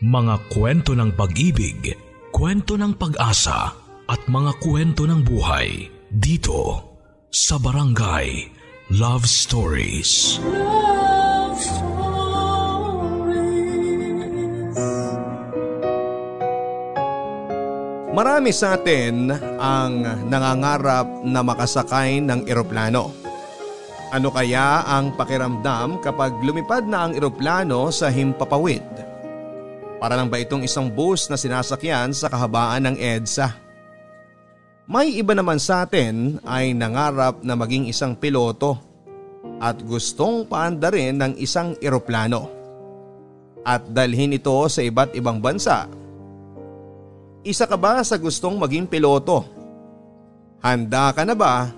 Mga kwento ng pag-ibig, kwento ng pag-asa at mga kwento ng buhay dito sa Barangay Love Stories. Love Stories. Marami sa atin ang nangangarap na makasakay ng eroplano. Ano kaya ang pakiramdam kapag lumipad na ang eroplano sa himpapawid? Para lang ba itong isang bus na sinasakyan sa kahabaan ng EDSA? May iba naman sa atin ay nangarap na maging isang piloto at gustong paanda rin ng isang eroplano at dalhin ito sa iba't ibang bansa isa ka ba sa gustong maging piloto? Handa ka na ba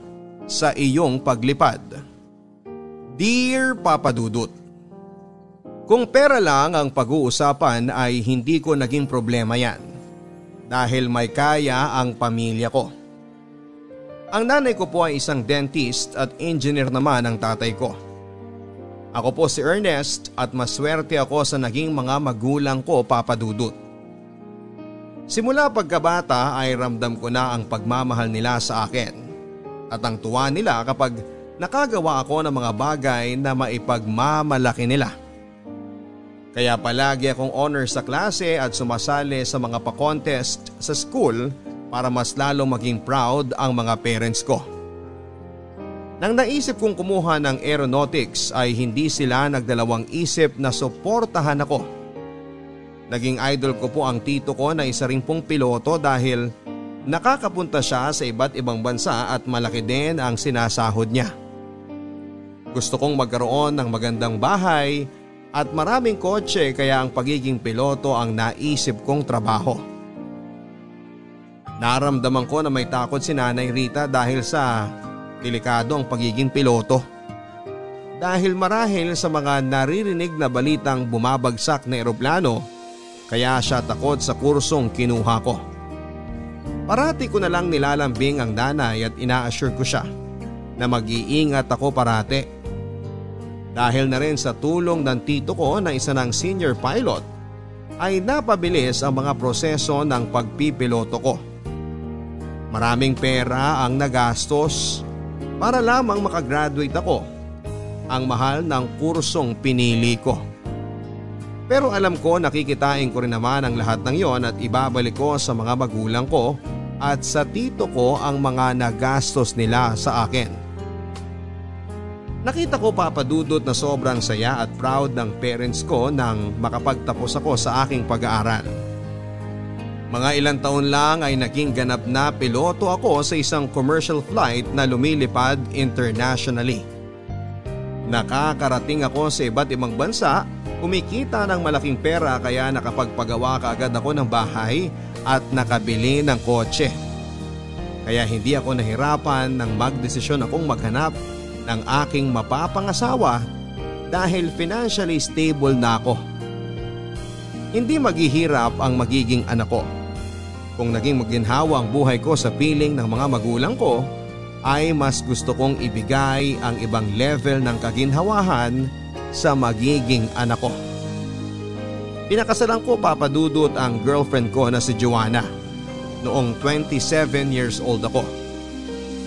sa iyong paglipad? Dear Papa Dudut, Kung pera lang ang pag-uusapan ay hindi ko naging problema yan dahil may kaya ang pamilya ko. Ang nanay ko po ay isang dentist at engineer naman ang tatay ko. Ako po si Ernest at maswerte ako sa naging mga magulang ko Papa Dudut. Simula pagkabata ay ramdam ko na ang pagmamahal nila sa akin at ang tuwa nila kapag nakagawa ako ng mga bagay na maipagmamalaki nila. Kaya palagi akong honor sa klase at sumasali sa mga pa-contest sa school para mas lalong maging proud ang mga parents ko. Nang naisip kong kumuha ng aeronautics ay hindi sila nagdalawang isip na suportahan ako. Naging idol ko po ang tito ko na isa rin pong piloto dahil nakakapunta siya sa iba't ibang bansa at malaki din ang sinasahod niya. Gusto kong magkaroon ng magandang bahay at maraming kotse kaya ang pagiging piloto ang naisip kong trabaho. Naramdaman ko na may takot si Nanay Rita dahil sa delikado ang pagiging piloto. Dahil marahil sa mga naririnig na balitang bumabagsak na eroplano kaya siya takot sa kursong kinuha ko. Parati ko na lang nilalambing ang nanay at ina-assure ko siya na mag-iingat ako parati. Dahil na rin sa tulong ng tito ko na isa ng senior pilot ay napabilis ang mga proseso ng pagpipiloto ko. Maraming pera ang nagastos para lamang makagraduate ako. Ang mahal ng kursong pinili ko. Pero alam ko nakikitain ko rin naman ang lahat ng yon at ibabalik ko sa mga magulang ko at sa tito ko ang mga nagastos nila sa akin. Nakita ko papadudot na sobrang saya at proud ng parents ko nang makapagtapos ako sa aking pag-aaral. Mga ilang taon lang ay naging ganap na piloto ako sa isang commercial flight na lumilipad internationally. Nakakarating ako sa iba't ibang bansa, kumikita ng malaking pera kaya nakapagpagawa kaagad ako ng bahay at nakabili ng kotse. Kaya hindi ako nahirapan nang magdesisyon akong maghanap ng aking mapapangasawa dahil financially stable na ako. Hindi maghihirap ang magiging anak ko. Kung naging maginhawa ang buhay ko sa piling ng mga magulang ko, ay mas gusto kong ibigay ang ibang level ng kaginhawahan sa magiging anak ko. Pinakasalan ko papadudot ang girlfriend ko na si Joanna noong 27 years old ako.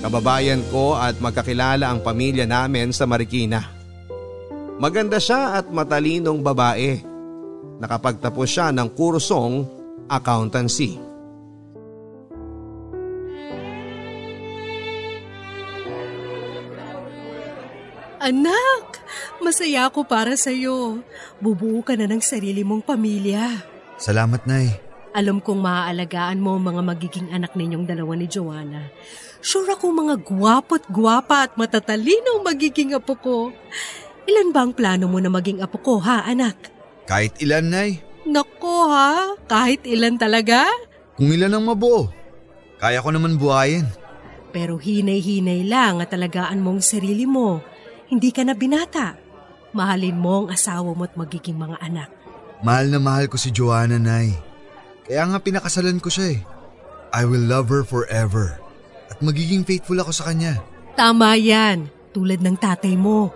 Kababayan ko at magkakilala ang pamilya namin sa Marikina. Maganda siya at matalinong babae. Nakapagtapos siya ng kursong accountancy. Anak, masaya ako para sa'yo. Bubuo ka na ng sarili mong pamilya. Salamat, Nay. Alam kong maaalagaan mo mga magiging anak ninyong dalawa ni Joanna. Sure ako mga gwapo't gwapa at matatalino magiging apo ko. Ilan ba ang plano mo na maging apo ko, ha, anak? Kahit ilan, Nay. Nako, ha? Kahit ilan talaga? Kung ilan ang mabuo. Kaya ko naman buhayin. Pero hinay-hinay lang at talagaan mong sarili mo. Hindi ka na binata. Mahalin mo ang asawa mo at magiging mga anak. Mahal na mahal ko si Joanna, Nay. Kaya nga pinakasalan ko siya eh. I will love her forever. At magiging faithful ako sa kanya. Tama yan, tulad ng tatay mo.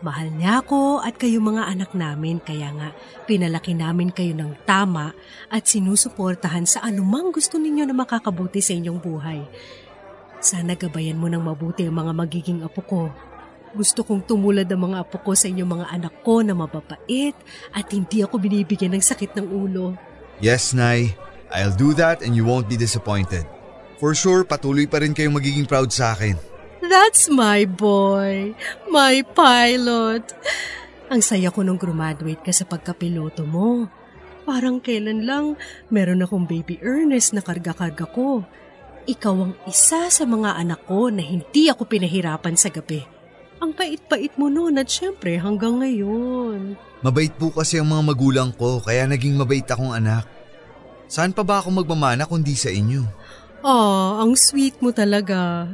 Mahal niya ako at kayo mga anak namin kaya nga pinalaki namin kayo ng tama at sinusuportahan sa anumang gusto ninyo na makakabuti sa inyong buhay. Sana gabayan mo ng mabuti ang mga magiging apo ko. Gusto kong tumulad ang mga apo ko sa inyong mga anak ko na mababait at hindi ako binibigyan ng sakit ng ulo. Yes, Nay. I'll do that and you won't be disappointed. For sure, patuloy pa rin kayong magiging proud sa akin. That's my boy, my pilot. Ang saya ko nung graduate ka sa pagkapiloto mo. Parang kailan lang meron akong baby Ernest na karga-karga ko. Ikaw ang isa sa mga anak ko na hindi ako pinahirapan sa gabi. Ang pait-pait mo noon at syempre hanggang ngayon. Mabait po kasi ang mga magulang ko kaya naging mabait akong anak. Saan pa ba ako magmamana kundi sa inyo? Ah, ang sweet mo talaga.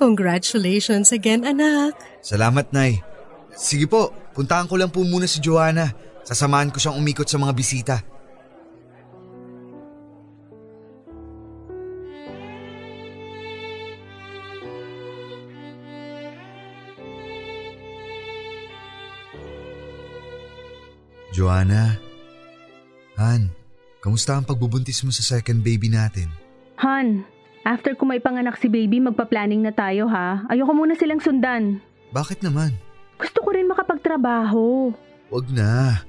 Congratulations again, anak. Salamat, Nay. Sige po, puntahan ko lang po muna si Joanna. Sasamahan ko siyang umikot sa mga bisita. Joanna, Han, kamusta ang pagbubuntis mo sa second baby natin? Han, after ko may panganak si baby, magpa-planning na tayo ha. Ayoko muna silang sundan. Bakit naman? Gusto ko rin makapagtrabaho. Wag na.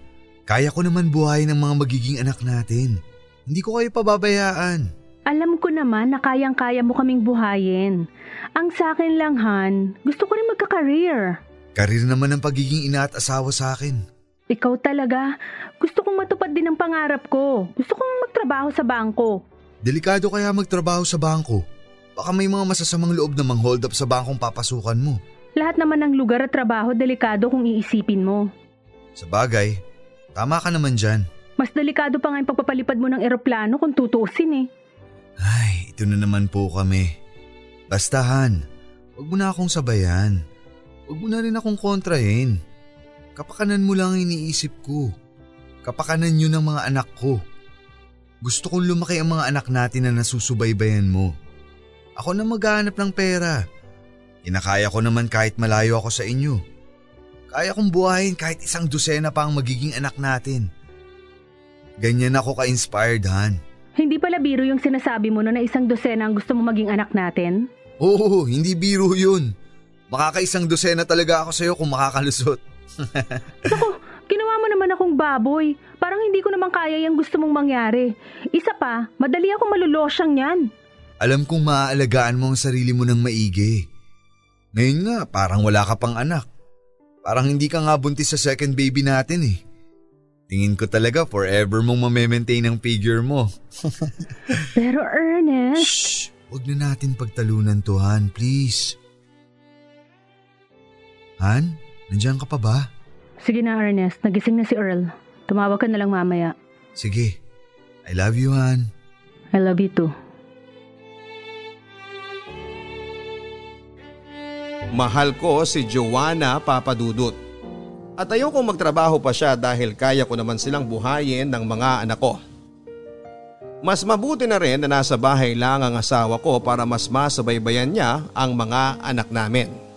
Kaya ko naman buhayin ng mga magiging anak natin. Hindi ko kayo pababayaan. Alam ko naman na kayang-kaya mo kaming buhayin. Ang sa akin lang, Han, gusto ko rin magka-career. Karir naman ang pagiging ina at asawa sa akin. Ikaw talaga. Gusto kong matupad din ang pangarap ko. Gusto kong magtrabaho sa bangko. Delikado kaya magtrabaho sa bangko. Baka may mga masasamang loob na mang-hold up sa bangkong papasukan mo. Lahat naman ng lugar at trabaho delikado kung iisipin mo. Sa bagay, tama ka naman dyan. Mas delikado pa nga yung pagpapalipad mo ng eroplano kung tutuusin eh. Ay, ito na naman po kami. Bastahan, huwag mo na akong sabayan. Huwag mo na rin akong kontrahin. Kapakanan mo lang ang iniisip ko. Kapakanan yun ng mga anak ko. Gusto kong lumaki ang mga anak natin na nasusubaybayan mo. Ako na maghanap ng pera. Inakaya ko naman kahit malayo ako sa inyo. Kaya kong buhayin kahit isang dosena pa ang magiging anak natin. Ganyan ako ka-inspired, Han. Hindi pala biro yung sinasabi mo no na isang dosena ang gusto mo maging anak natin? Oo, hindi biro yun. Makakaisang dosena talaga ako sa'yo kung makakalusot. Naku, ginawa mo naman akong baboy. Parang hindi ko naman kaya yung gusto mong mangyari. Isa pa, madali ako malulosyang yan. Alam kong maaalagaan mo ang sarili mo ng maigi. Ngayon nga, parang wala ka pang anak. Parang hindi ka nga buntis sa second baby natin eh. Tingin ko talaga forever mong mamaintain ang figure mo. Pero Ernest... Shh! Huwag na natin pagtalunan to, Han. Please. Han? Nandiyan ka pa ba? Sige na Ernest, nagising na si Earl. Tumawag ka na lang mamaya. Sige. I love you, Han. I love you too. Mahal ko si Joanna Papadudut. At ayokong magtrabaho pa siya dahil kaya ko naman silang buhayin ng mga anak ko. Mas mabuti na rin na nasa bahay lang ang asawa ko para mas masabaybayan niya ang mga anak namin.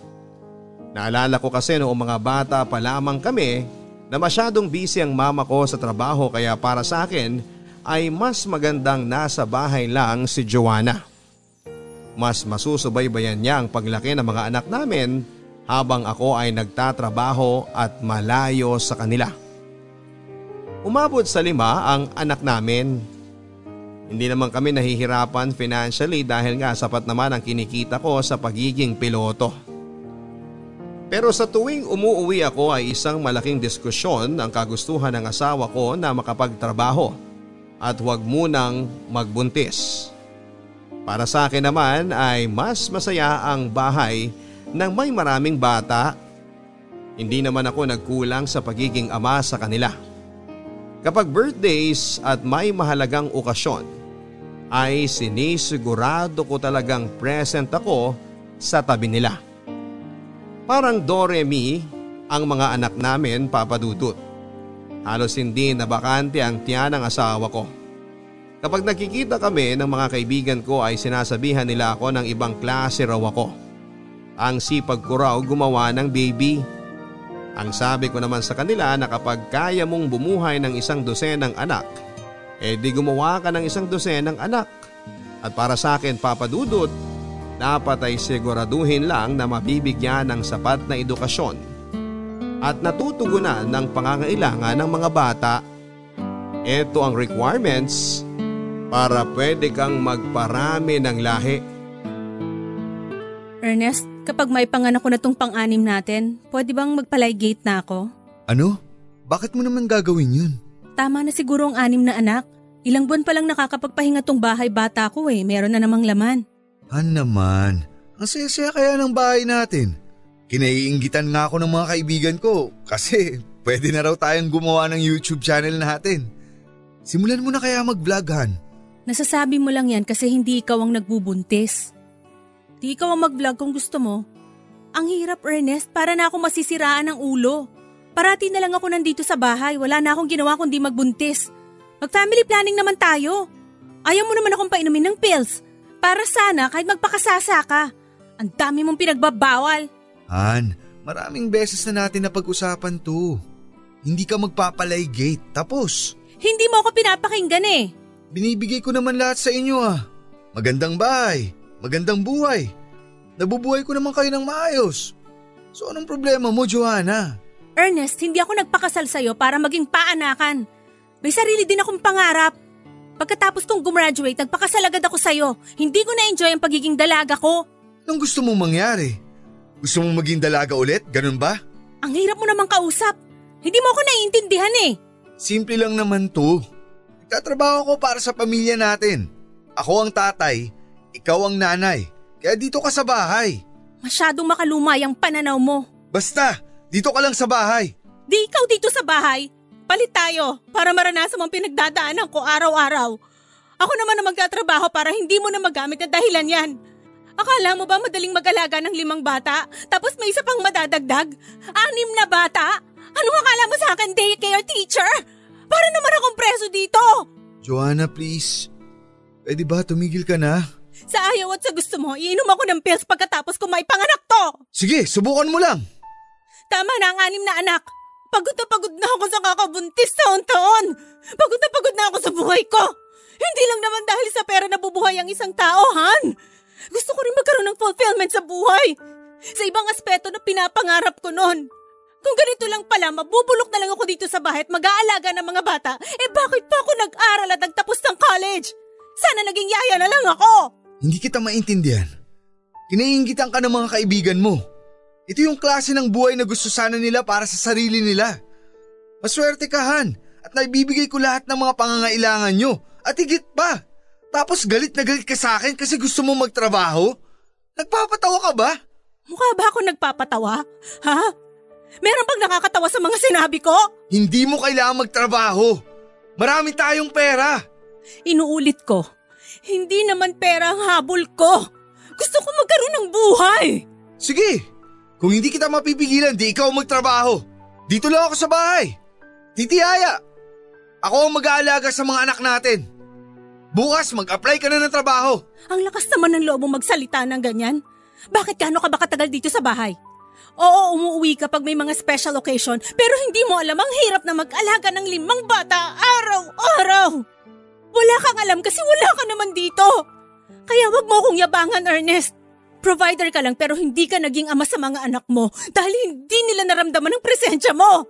Naalala ko kasi noong mga bata pa lamang kami na masyadong busy ang mama ko sa trabaho kaya para sa akin ay mas magandang nasa bahay lang si Joanna. Mas masusubaybayan niya ang paglaki ng mga anak namin habang ako ay nagtatrabaho at malayo sa kanila. Umabot sa lima ang anak namin. Hindi naman kami nahihirapan financially dahil nga sapat naman ang kinikita ko sa pagiging piloto. Pero sa tuwing umuuwi ako ay isang malaking diskusyon ang kagustuhan ng asawa ko na makapagtrabaho at huwag munang magbuntis. Para sa akin naman ay mas masaya ang bahay nang may maraming bata. Hindi naman ako nagkulang sa pagiging ama sa kanila. Kapag birthdays at may mahalagang okasyon, ay sinisigurado ko talagang present ako sa tabi nila. Parang Doremi ang mga anak namin papadudot. Halos hindi nabakante ang tiyan ng asawa ko. Kapag nakikita kami ng mga kaibigan ko ay sinasabihan nila ako ng ibang klase raw ako. Ang sipag ko raw gumawa ng baby. Ang sabi ko naman sa kanila na kapag kaya mong bumuhay ng isang dosenang anak, eh di gumawa ka ng isang dosenang anak. At para sa akin papadudot, dapat ay siguraduhin lang na mabibigyan ng sapat na edukasyon at natutugunan ng pangangailangan ng mga bata. Ito ang requirements para pwede kang magparami ng lahi. Ernest, kapag may panganak ko na tong pang-anim natin, pwede bang magpalaygate na ako? Ano? Bakit mo naman gagawin yun? Tama na siguro ang anim na anak. Ilang buwan pa lang nakakapagpahinga tong bahay bata ko eh, meron na namang laman. Han naman, ang saya-saya kaya ng bahay natin. Kinaiinggitan nga ako ng mga kaibigan ko kasi pwede na raw tayong gumawa ng YouTube channel natin. Simulan mo na kaya mag-vlog, Han. Nasasabi mo lang yan kasi hindi ikaw ang nagbubuntis. Di ikaw ang mag-vlog kung gusto mo. Ang hirap, Ernest, para na ako masisiraan ng ulo. Parati na lang ako nandito sa bahay, wala na akong ginawa kundi magbuntis. Mag-family planning naman tayo. Ayaw mo naman akong painumin ng pills. Para sana kahit magpakasasa ka. Ang dami mong pinagbabawal. Han, maraming beses na natin na pag-usapan to. Hindi ka magpapalay gate, tapos. Hindi mo ako pinapakinggan eh. Binibigay ko naman lahat sa inyo ah. Magandang bahay, magandang buhay. Nabubuhay ko naman kayo ng maayos. So anong problema mo, Joanna? Ernest, hindi ako nagpakasal sa'yo para maging paanakan. May sarili din akong pangarap. Pagkatapos kong gumraduate, nagpakasal agad ako sa'yo. Hindi ko na-enjoy ang pagiging dalaga ko. Anong gusto mong mangyari? Gusto mong maging dalaga ulit? Ganun ba? Ang hirap mo namang kausap. Hindi mo ako naiintindihan eh. Simple lang naman to. Nagtatrabaho ko para sa pamilya natin. Ako ang tatay, ikaw ang nanay. Kaya dito ka sa bahay. Masyadong makalumay ang pananaw mo. Basta, dito ka lang sa bahay. Di ikaw dito sa bahay. Palit tayo para maranasan mo ang pinagdadaanan ko araw-araw. Ako naman na magtatrabaho para hindi mo na magamit na dahilan yan. Akala mo ba madaling mag-alaga ng limang bata? Tapos may isa pang madadagdag? Anim na bata? Anong akala mo sa akin, daycare teacher? Para naman akong preso dito! Joanna, please. Pwede ba tumigil ka na? Sa ayaw at sa gusto mo, iinom ako ng pills pagkatapos kung may panganak to! Sige, subukan mo lang. Tama na ang anim na anak. Pagod na pagod na ako sa kakabuntis taon-taon. Pagod na pagod na ako sa buhay ko. Hindi lang naman dahil sa pera na bubuhay ang isang tao, Han. Gusto ko rin magkaroon ng fulfillment sa buhay. Sa ibang aspeto na pinapangarap ko noon. Kung ganito lang pala, mabubulok na lang ako dito sa bahay at mag-aalaga ng mga bata, eh bakit pa ako nag-aral at nagtapos ng college? Sana naging yaya na lang ako! Hindi kita maintindihan. Kinaiingitan ka ng mga kaibigan mo. Ito yung klase ng buhay na gusto sana nila para sa sarili nila. Maswerte ka, Han, at naibibigay ko lahat ng mga pangangailangan nyo. At higit pa, tapos galit na galit ka sa akin kasi gusto mo magtrabaho? Nagpapatawa ka ba? Mukha ba ako nagpapatawa? Ha? Meron bang nakakatawa sa mga sinabi ko? Hindi mo kailangan magtrabaho. Marami tayong pera. Inuulit ko, hindi naman pera ang habol ko. Gusto ko magkaroon ng buhay. Sige, kung hindi kita mapipigilan, di ikaw magtrabaho. Dito lang ako sa bahay. Titiyaya. Ako ang mag-aalaga sa mga anak natin. Bukas mag-apply ka na ng trabaho. Ang lakas naman ng loob mo magsalita ng ganyan. Bakit gaano ka ba katagal dito sa bahay? Oo, umuwi ka pag may mga special occasion, pero hindi mo alam ang hirap na mag-alaga ng limang bata araw-araw. Wala kang alam kasi wala ka naman dito. Kaya wag mo akong yabangan, Ernest. Provider ka lang pero hindi ka naging ama sa mga anak mo dahil hindi nila naramdaman ang presensya mo.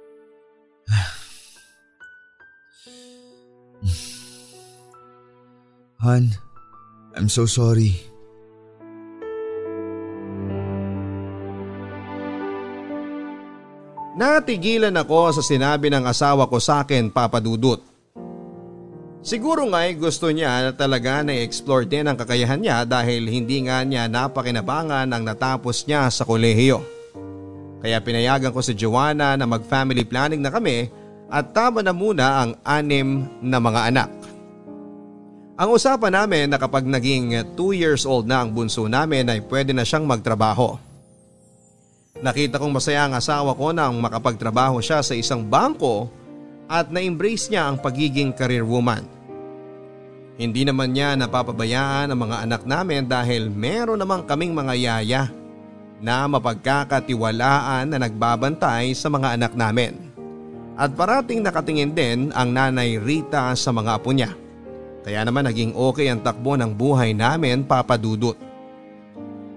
Han, I'm so sorry. Natigilan ako sa sinabi ng asawa ko sa akin, Papa Dudut. Siguro nga ay gusto niya na talaga na explore din ang kakayahan niya dahil hindi nga niya napakinabangan ang natapos niya sa kolehiyo. Kaya pinayagan ko si Joanna na mag-family planning na kami at tama na muna ang anim na mga anak. Ang usapan namin na kapag naging 2 years old na ang bunso namin ay pwede na siyang magtrabaho. Nakita kong masaya ang asawa ko nang makapagtrabaho siya sa isang bangko at na-embrace niya ang pagiging career woman. Hindi naman niya napapabayaan ang mga anak namin dahil meron namang kaming mga yaya na mapagkakatiwalaan na nagbabantay sa mga anak namin. At parating nakatingin din ang nanay Rita sa mga apo niya. Kaya naman naging okay ang takbo ng buhay namin papadudot.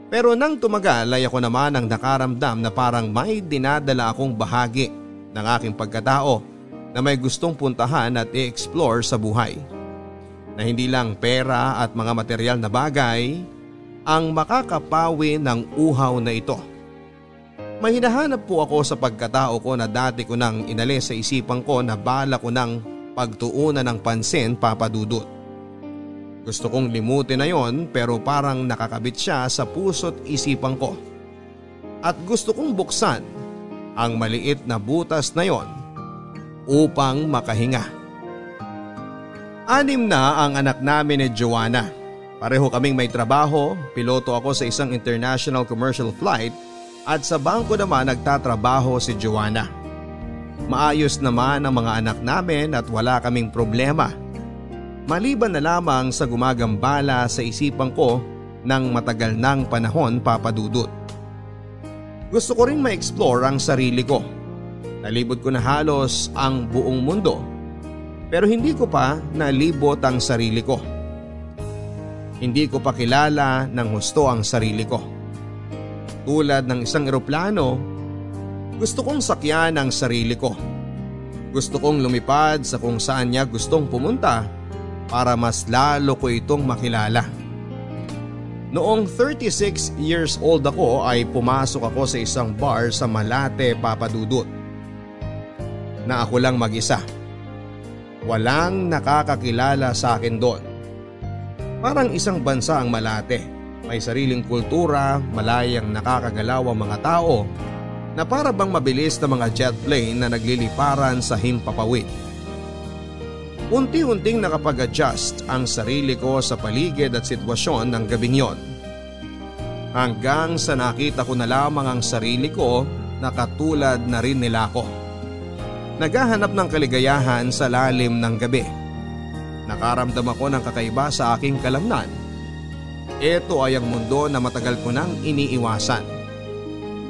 Pero nang tumagal ay ako naman ang nakaramdam na parang may dinadala akong bahagi ng aking pagkatao na may gustong puntahan at i-explore sa buhay. Na hindi lang pera at mga material na bagay ang makakapawi ng uhaw na ito. May po ako sa pagkatao ko na dati ko nang inalis sa isipan ko na bala ko nang pagtuunan ng pansin papadudot. Gusto kong limutin na yon pero parang nakakabit siya sa puso't isipan ko. At gusto kong buksan ang maliit na butas na yon upang makahinga. Anim na ang anak namin ni Joanna. Pareho kaming may trabaho, piloto ako sa isang international commercial flight at sa bangko naman nagtatrabaho si Joanna. Maayos naman ang mga anak namin at wala kaming problema Maliban na lamang sa gumagambala sa isipan ko ng matagal ng panahon papadudot. Gusto ko rin ma-explore ang sarili ko. Nalibot ko na halos ang buong mundo pero hindi ko pa nalibot ang sarili ko. Hindi ko pa kilala ng husto ang sarili ko. Tulad ng isang eroplano, gusto kong sakyan ang sarili ko. Gusto kong lumipad sa kung saan niya gustong pumunta para mas lalo ko itong makilala. Noong 36 years old ako ay pumasok ako sa isang bar sa Malate Papadudut. Na ako lang mag-isa. Walang nakakakilala sa akin doon. Parang isang bansa ang Malate. May sariling kultura, malayang nakakagalaw ang mga tao na para bang mabilis na mga jet plane na nagliliparan sa himpapawid. Unti-unting nakapag-adjust ang sarili ko sa paligid at sitwasyon ng gabing yon. Hanggang sa nakita ko na lamang ang sarili ko na katulad na rin nila ko. Naghahanap ng kaligayahan sa lalim ng gabi. Nakaramdam ako ng kakaiba sa aking kalamnan. Ito ay ang mundo na matagal ko nang iniiwasan.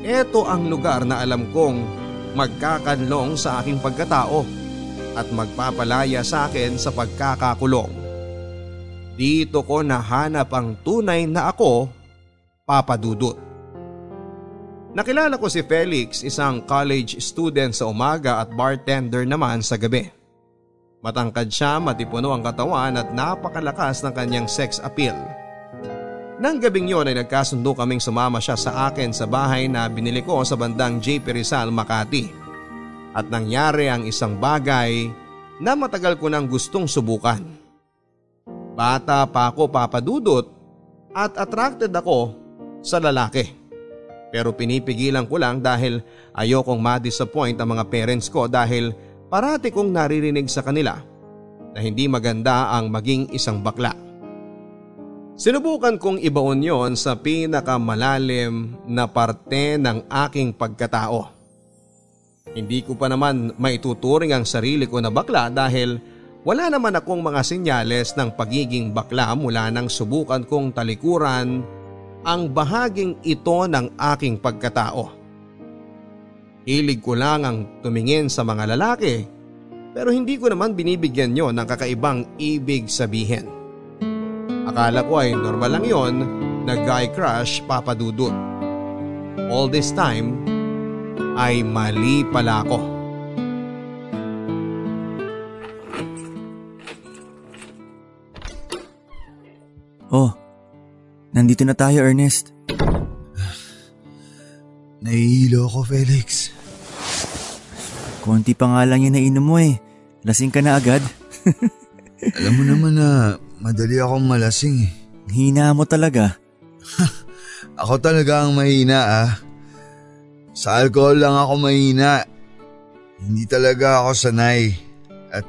Ito ang lugar na alam kong magkakanlong sa aking pagkatao at magpapalaya sa akin sa pagkakakulong. Dito ko nahanap ang tunay na ako, Papa Dudut. Nakilala ko si Felix, isang college student sa umaga at bartender naman sa gabi. Matangkad siya, matipuno ang katawan at napakalakas ng kanyang sex appeal. Nang gabing yon ay nagkasundo kaming sumama siya sa akin sa bahay na binili ko sa bandang JP Rizal, Makati at nangyari ang isang bagay na matagal ko nang gustong subukan. Bata pa ako papadudot at attracted ako sa lalaki. Pero pinipigilan ko lang dahil ayokong ma-disappoint ang mga parents ko dahil parati kong naririnig sa kanila na hindi maganda ang maging isang bakla. Sinubukan kong ibaon yon sa pinakamalalim na parte ng aking pagkatao. Hindi ko pa naman maituturing ang sarili ko na bakla dahil wala naman akong mga senyales ng pagiging bakla mula nang subukan kong talikuran ang bahaging ito ng aking pagkatao. Hilig ko lang ang tumingin sa mga lalaki pero hindi ko naman binibigyan yon ng kakaibang ibig sabihin. Akala ko ay normal lang yon na guy crush papadudot. All this time, ay mali pala ako. Nandito na tayo Ernest. Nahihilo ako Felix. Konti pa nga lang yung nainom mo eh. Lasing ka na agad. Alam mo naman na madali akong malasing eh. Hina mo talaga. ako talaga ang mahina ah. Sa alcohol lang ako mahina. Hindi talaga ako sanay. At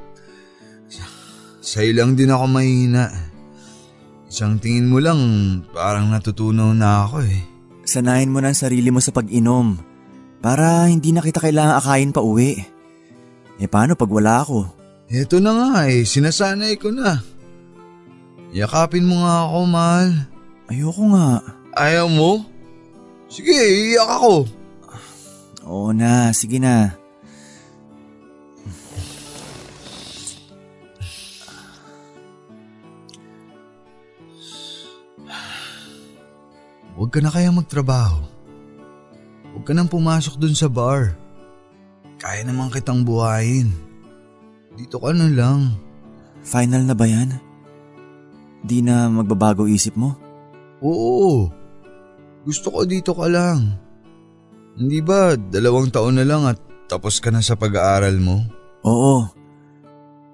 sa ilang din ako mahina. Isang tingin mo lang parang natutunaw na ako eh. Sanayin mo na ang sarili mo sa pag-inom. Para hindi na kita kailangan akayin pa uwi. Eh paano pag wala ako? Eto na nga eh, sinasanay ko na. Yakapin mo nga ako, mahal. Ayoko nga. Ayaw mo? Sige, iiyak ako. Oo na, sige na. Huwag ka na kaya magtrabaho. Huwag ka nang pumasok dun sa bar. Kaya naman kitang buhayin. Dito ka na lang. Final na ba yan? Di na magbabago isip mo? Oo. Gusto ko dito ka lang. Hindi ba dalawang taon na lang at tapos ka na sa pag-aaral mo? Oo.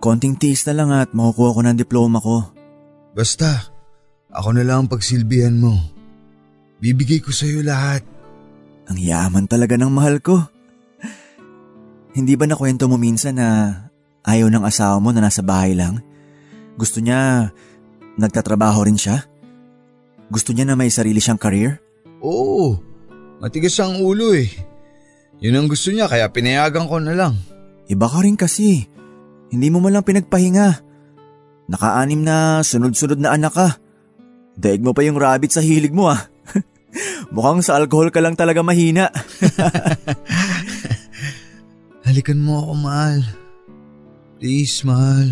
Konting tiis na lang at makukuha ko ng diploma ko. Basta, ako na lang ang pagsilbihan mo. Bibigay ko sa'yo lahat. Ang yaman talaga ng mahal ko. Hindi ba nakwento mo minsan na ayaw ng asawa mo na nasa bahay lang? Gusto niya nagtatrabaho rin siya? Gusto niya na may sarili siyang career? Oo, matigas ang ulo eh. Yun ang gusto niya kaya pinayagan ko na lang. Iba ka rin kasi. Hindi mo malang pinagpahinga. Nakaanim na sunod-sunod na anak ka. Daig mo pa yung rabbit sa hilig mo ah. Mukhang sa alcohol ka lang talaga mahina. Halikan mo ako, mahal. Please, mahal.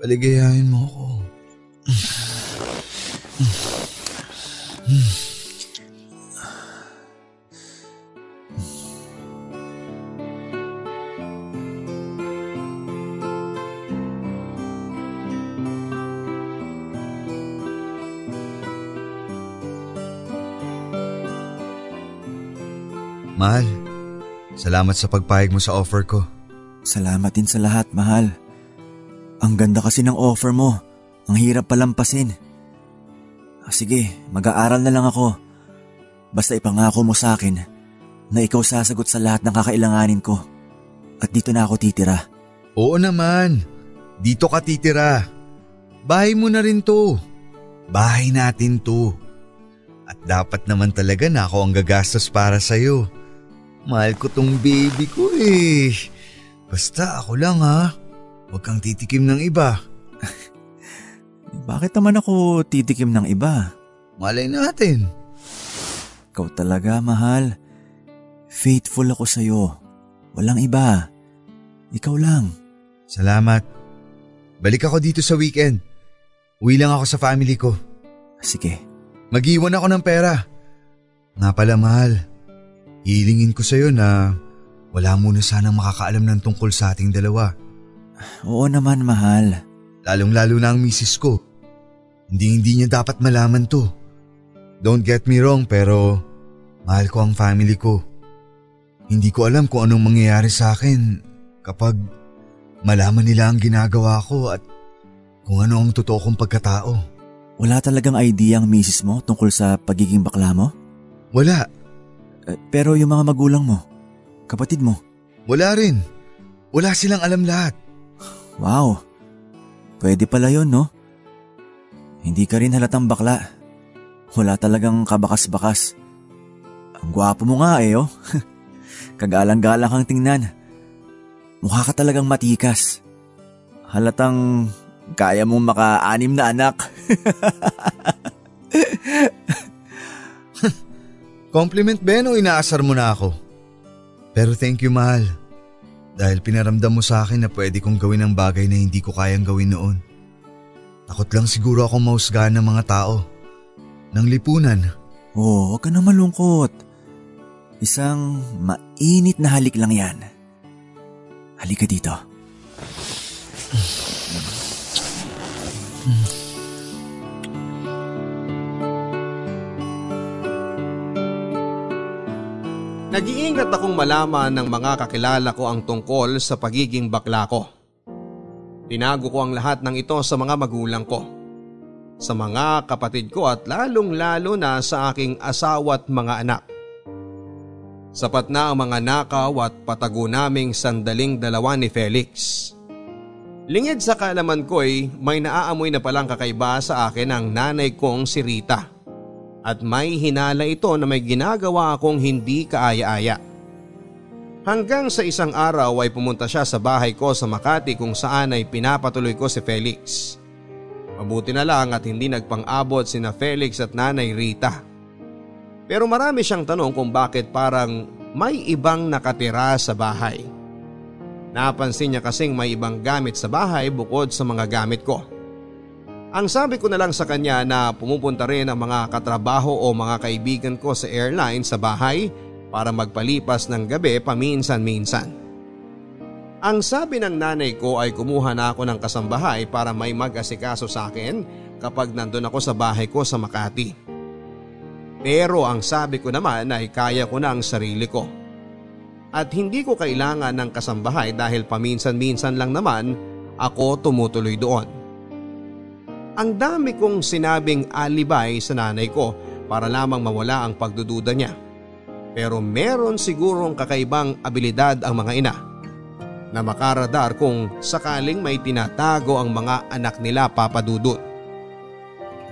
Paligayahin mo ako. Mahal, salamat sa pagpayag mo sa offer ko. Salamat din sa lahat, mahal. Ang ganda kasi ng offer mo. Ang hirap palampasin. Ah, sige, mag-aaral na lang ako. Basta ipangako mo sa akin na ikaw sasagot sa lahat ng kakailanganin ko. At dito na ako titira. Oo naman, dito ka titira. Bahay mo na rin to. Bahay natin to. At dapat naman talaga na ako ang gagastos para sa'yo. Mahal ko tong baby ko eh. Basta ako lang ha. Huwag kang titikim ng iba. Bakit naman ako titikim ng iba? Malay natin. Ikaw talaga, mahal. Faithful ako sa'yo. Walang iba. Ikaw lang. Salamat. Balik ako dito sa weekend. Uwi lang ako sa family ko. Sige. Mag-iwan ako ng pera. Nga pala mahal. Hilingin ko sa'yo na wala muna sanang makakaalam ng tungkol sa ating dalawa. Oo naman, mahal. Lalong lalo na ang misis ko. Hindi hindi niya dapat malaman to. Don't get me wrong pero mahal ko ang family ko. Hindi ko alam kung anong mangyayari sa akin kapag malaman nila ang ginagawa ko at kung ano ang totoo kong pagkatao. Wala talagang idea ang misis mo tungkol sa pagiging bakla mo? Wala. Eh, pero yung mga magulang mo, kapatid mo, Wala rin. Wala silang alam lahat. wow. Pwede pala yun, no? Hindi ka rin halatang bakla. Wala talagang kabakas-bakas. Ang gwapo mo nga eh, oh. Kagalang-galang kang tingnan. Mukha ka talagang matikas. Halatang kaya mong maka-anim na anak. Compliment Ben o inaasar mo na ako? Pero thank you mahal. Dahil pinaramdam mo sa akin na pwede kong gawin ang bagay na hindi ko kayang gawin noon. Takot lang siguro akong mahusgahan ng mga tao. Ng lipunan. oh, huwag ka na malungkot. Isang mainit na halik lang yan. Halika dito. Nag-iingat akong malaman ng mga kakilala ko ang tungkol sa pagiging bakla ko. Tinago ko ang lahat ng ito sa mga magulang ko, sa mga kapatid ko at lalong lalo na sa aking asawa at mga anak. Sapat na ang mga nakaw at patago naming sandaling dalawa ni Felix. Lingid sa kaalaman ko'y may naaamoy na palang kakaiba sa akin ang nanay kong si Rita at may hinala ito na may ginagawa akong hindi kaaya-aya. Hanggang sa isang araw ay pumunta siya sa bahay ko sa Makati kung saan ay pinapatuloy ko si Felix. Mabuti na lang at hindi nagpang-abot sina Felix at Nanay Rita. Pero marami siyang tanong kung bakit parang may ibang nakatira sa bahay. Napansin niya kasing may ibang gamit sa bahay bukod sa mga gamit ko. Ang sabi ko na lang sa kanya na pumupunta rin ang mga katrabaho o mga kaibigan ko sa airline sa bahay para magpalipas ng gabi paminsan-minsan. Ang sabi ng nanay ko ay kumuha na ako ng kasambahay para may mag-asikaso sa akin kapag nandun ako sa bahay ko sa Makati. Pero ang sabi ko naman ay kaya ko na ang sarili ko. At hindi ko kailangan ng kasambahay dahil paminsan-minsan lang naman ako tumutuloy doon. Ang dami kong sinabing alibay sa nanay ko para lamang mawala ang pagdududa niya. Pero meron sigurong kakaibang abilidad ang mga ina na makaradar kung sakaling may tinatago ang mga anak nila papadudot.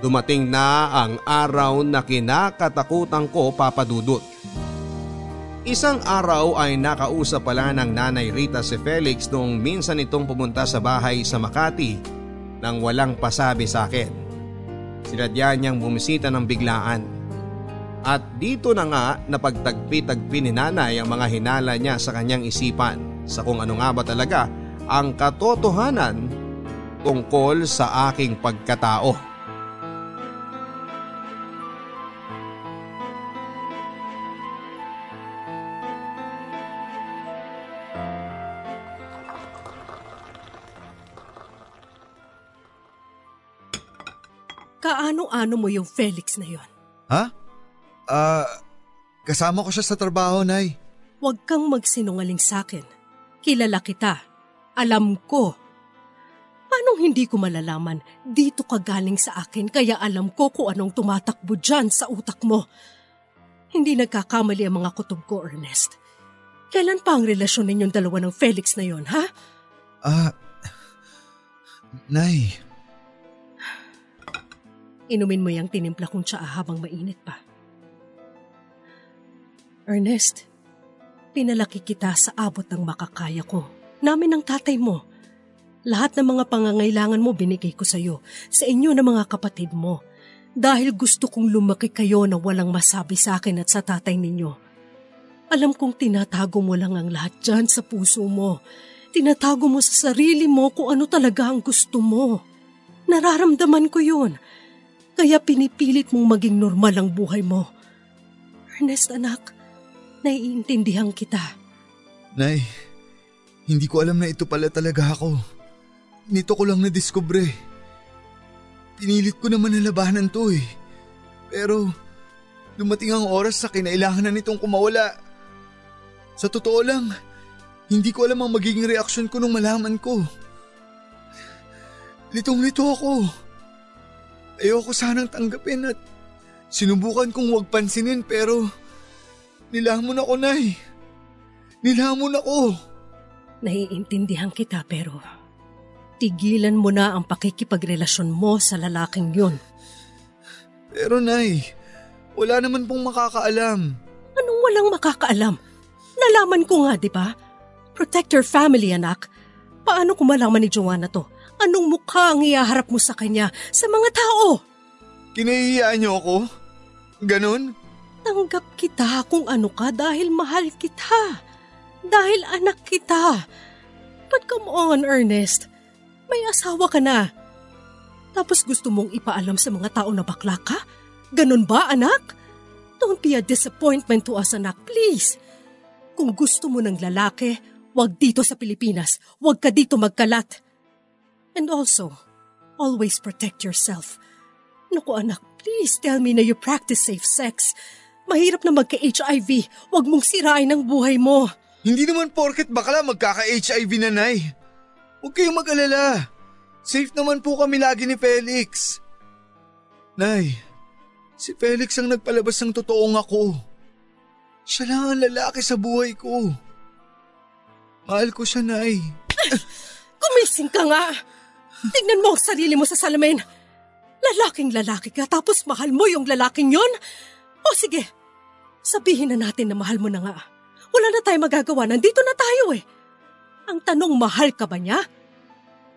Dumating na ang araw na kinakatakutan ko papadudot. Isang araw ay nakausap pala ng nanay Rita si Felix nung minsan itong pumunta sa bahay sa Makati nang walang pasabi sa akin. Sinadya niyang bumisita ng biglaan. At dito na nga napagtagpi-tagpi ni nanay ang mga hinala niya sa kanyang isipan sa kung ano nga ba talaga ang katotohanan tungkol sa aking pagkatao. Kaano-ano mo yung Felix na yon? Ha? Ah, uh, kasama ko siya sa trabaho, Nay. Huwag kang magsinungaling sa akin. Kilala kita. Alam ko. Paano hindi ko malalaman dito ka galing sa akin kaya alam ko kung anong tumatakbo dyan sa utak mo. Hindi nagkakamali ang mga kutob ko, Ernest. Kailan pa ang relasyon ninyong dalawa ng Felix na yon, ha? Ah, uh, Nay, Inumin mo yung tinimpla kong tsaa habang mainit pa. Ernest, pinalaki kita sa abot ng makakaya ko. Namin ng tatay mo. Lahat ng mga pangangailangan mo binigay ko sa iyo, sa inyo na mga kapatid mo. Dahil gusto kong lumaki kayo na walang masabi sa akin at sa tatay ninyo. Alam kong tinatago mo lang ang lahat dyan sa puso mo. Tinatago mo sa sarili mo kung ano talaga ang gusto mo. Nararamdaman ko yun kaya pinipilit mong maging normal ang buhay mo. Ernest anak, naiintindihan kita. Nay, hindi ko alam na ito pala talaga ako. Nito ko lang nadiskubre. Pinilit ko naman na labanan to eh. Pero dumating ang oras sa kinailangan na nitong kumawala. Sa totoo lang, hindi ko alam ang magiging reaksyon ko nung malaman ko. Litong-lito ako. Ayoko sanang tanggapin at sinubukan kong huwag pansinin pero nilamon ako, Nay. Nilamon ako. Naiintindihan kita pero tigilan mo na ang pakikipagrelasyon mo sa lalaking yun. Pero Nay, wala naman pong makakaalam. Anong walang makakaalam? Nalaman ko nga, di ba? Protect your family, anak. Paano ko malaman ni Joanna to? Anong mukha ang iyaharap mo sa kanya sa mga tao? Kinahihiyaan niyo ako? Ganon? Tanggap kita kung ano ka dahil mahal kita. Dahil anak kita. But come on, Ernest. May asawa ka na. Tapos gusto mong ipaalam sa mga tao na bakla ka? Ganon ba, anak? Don't be a disappointment to us, anak, please. Kung gusto mo ng lalaki, wag dito sa Pilipinas. Wag ka dito magkalat. And also, always protect yourself. Naku anak, please tell me na you practice safe sex. Mahirap na magka-HIV. Huwag mong sirain ang buhay mo. Hindi naman porket bakla magkaka-HIV na, Nay. Huwag kayong mag-alala. Safe naman po kami lagi ni Felix. Nay, si Felix ang nagpalabas ng totoong ako. Siya lang ang lalaki sa buhay ko. Mahal ko siya, Nay. Kumising ka nga! Tingnan mo ang sarili mo sa salamin. Lalaking lalaki ka tapos mahal mo yung lalaking yon? O sige, sabihin na natin na mahal mo na nga. Wala na tayong magagawa, nandito na tayo eh. Ang tanong, mahal ka ba niya?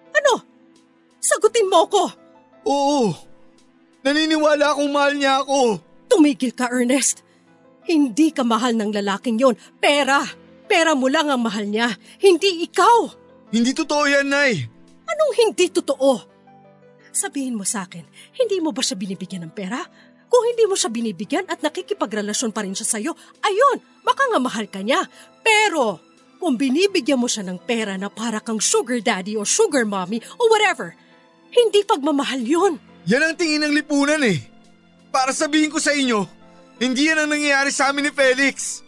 Ano? Sagutin mo ako. Oo, naniniwala akong mahal niya ako. Tumigil ka, Ernest. Hindi ka mahal ng lalaking yon. Pera. Pera mo lang ang mahal niya. Hindi ikaw. Hindi totoo yan, Nay. Anong hindi totoo? Sabihin mo sa akin, hindi mo ba siya binibigyan ng pera? Kung hindi mo siya binibigyan at nakikipagrelasyon pa rin siya sa'yo, ayun, baka nga mahal ka niya. Pero, kung binibigyan mo siya ng pera na para kang sugar daddy o sugar mommy o whatever, hindi pagmamahal yun. Yan ang tingin ng lipunan eh. Para sabihin ko sa inyo, hindi yan ang nangyayari sa amin ni Felix.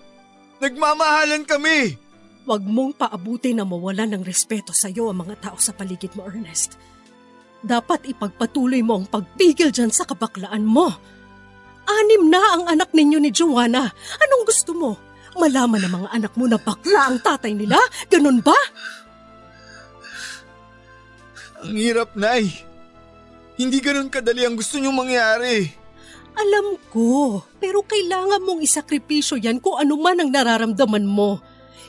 Nagmamahalan kami. Huwag mong paabuti na mawalan ng respeto sa iyo ang mga tao sa paligid mo, Ernest. Dapat ipagpatuloy mo ang pagpigil dyan sa kabaklaan mo. Anim na ang anak ninyo ni Joanna. Anong gusto mo? Malaman ng mga anak mo na bakla ang tatay nila? Ganun ba? Ang hirap, Nay. Hindi ganun kadali ang gusto niyong mangyari. Alam ko, pero kailangan mong isakripisyo yan kung ano man ang nararamdaman mo.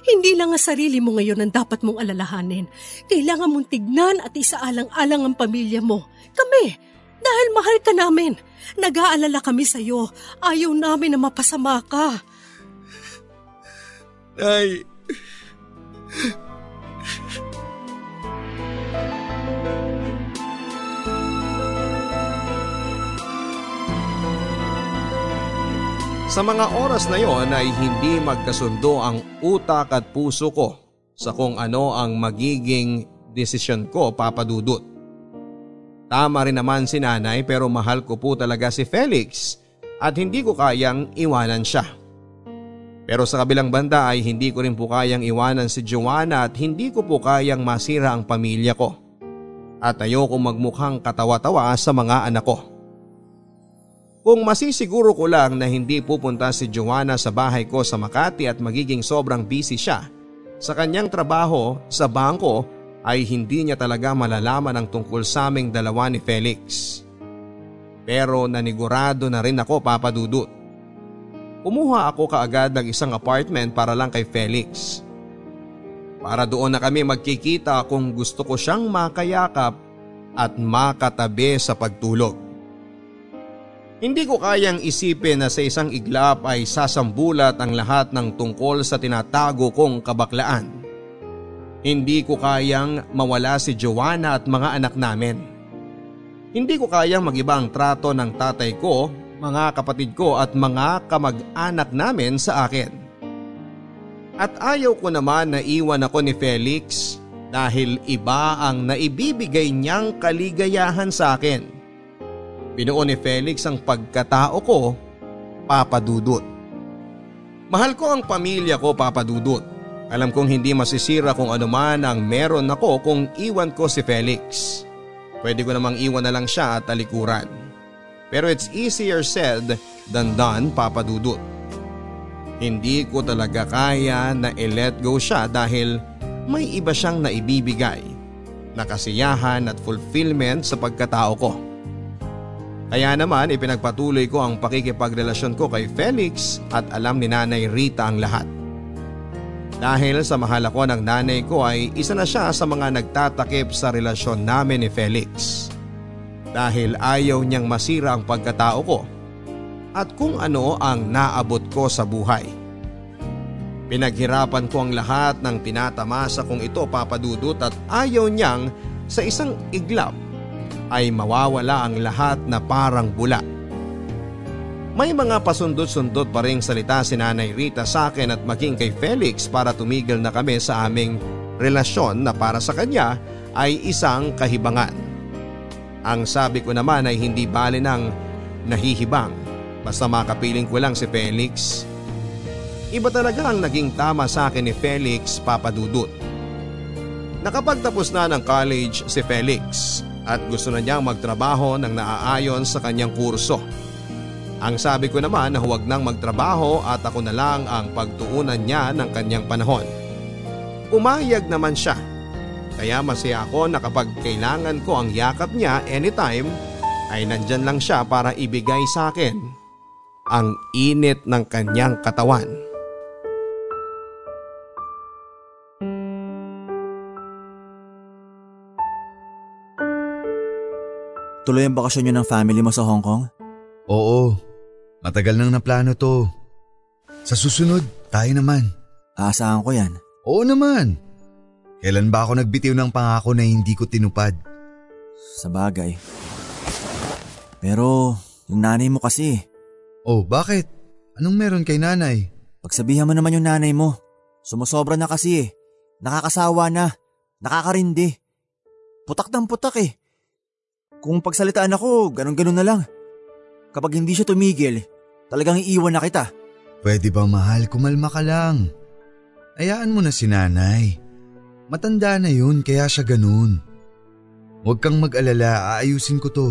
Hindi lang ang sarili mo ngayon ang dapat mong alalahanin. Kailangan mong tignan at isaalang-alang ang pamilya mo. Kami, dahil mahal ka namin. Nag-aalala kami sa iyo. Ayaw namin na mapasama ka. Nay, Sa mga oras na yon ay hindi magkasundo ang utak at puso ko sa kung ano ang magiging desisyon ko papadudot. Tama rin naman si nanay pero mahal ko po talaga si Felix at hindi ko kayang iwanan siya. Pero sa kabilang banda ay hindi ko rin po kayang iwanan si Joanna at hindi ko po kayang masira ang pamilya ko. At ayoko magmukhang katawa-tawa sa mga anak ko. Kung masisiguro ko lang na hindi pupunta si Joanna sa bahay ko sa Makati at magiging sobrang busy siya sa kanyang trabaho sa bangko ay hindi niya talaga malalaman ang tungkol sa aming dalawa ni Felix. Pero nanigurado na rin ako papadudot. Kumuha ako kaagad ng isang apartment para lang kay Felix. Para doon na kami magkikita kung gusto ko siyang makayakap at makatabi sa pagtulog. Hindi ko kayang isipin na sa isang iglap ay sasambulat ang lahat ng tungkol sa tinatago kong kabaklaan. Hindi ko kayang mawala si Joanna at mga anak namin. Hindi ko kayang magiba ang trato ng tatay ko, mga kapatid ko at mga kamag-anak namin sa akin. At ayaw ko naman na iwan ako ni Felix dahil iba ang naibibigay niyang kaligayahan sa akin. Binuo ni Felix ang pagkatao ko, Papa Dudut. Mahal ko ang pamilya ko, Papa Dudut. Alam kong hindi masisira kung ano man ang meron ako kung iwan ko si Felix. Pwede ko namang iwan na lang siya at talikuran. Pero it's easier said than done, Papa Dudut. Hindi ko talaga kaya na i-let go siya dahil may iba siyang naibibigay na kasiyahan at fulfillment sa pagkatao ko. Kaya naman ipinagpatuloy ko ang pakikipagrelasyon ko kay Felix at alam ni Nanay Rita ang lahat. Dahil sa mahal ako ng nanay ko ay isa na siya sa mga nagtatakip sa relasyon namin ni Felix. Dahil ayaw niyang masira ang pagkatao ko at kung ano ang naabot ko sa buhay. Pinaghirapan ko ang lahat ng tinatamasa kong ito papadudot at ayaw niyang sa isang iglap ay mawawala ang lahat na parang bula. May mga pasundot-sundot pa rin salita si Nanay Rita sa akin at maging kay Felix para tumigil na kami sa aming relasyon na para sa kanya ay isang kahibangan. Ang sabi ko naman ay hindi bali ng nahihibang basta makapiling ko lang si Felix. Iba talaga ang naging tama sa akin ni Felix Papadudut. Nakapagtapos na ng college si Felix at gusto na niyang magtrabaho ng naaayon sa kanyang kurso. Ang sabi ko naman na huwag nang magtrabaho at ako na lang ang pagtuunan niya ng kanyang panahon. Umayag naman siya. Kaya masaya ako na kapag kailangan ko ang yakap niya anytime ay nandyan lang siya para ibigay sa akin ang init ng kanyang katawan. Tuloy ang bakasyon nyo ng family mo sa Hong Kong? Oo, matagal nang naplano to. Sa susunod, tayo naman. Aasahan ko yan. Oo naman. Kailan ba ako nagbitiw ng pangako na hindi ko tinupad? Sa bagay. Pero yung nanay mo kasi, Oh, bakit? Anong meron kay nanay? pagsabihan mo naman yung nanay mo. Sumusobra na kasi eh. Nakakasawa na. Nakakarindi. Putak ng putak eh. Kung pagsalitaan ako, ganun-ganun na lang. Kapag hindi siya tumigil, talagang iiwan na kita. Pwede ba mahal, kumalma ka lang. Hayaan mo na si nanay. Matanda na yun kaya siya ganun. Huwag kang mag-alala, aayusin ko to.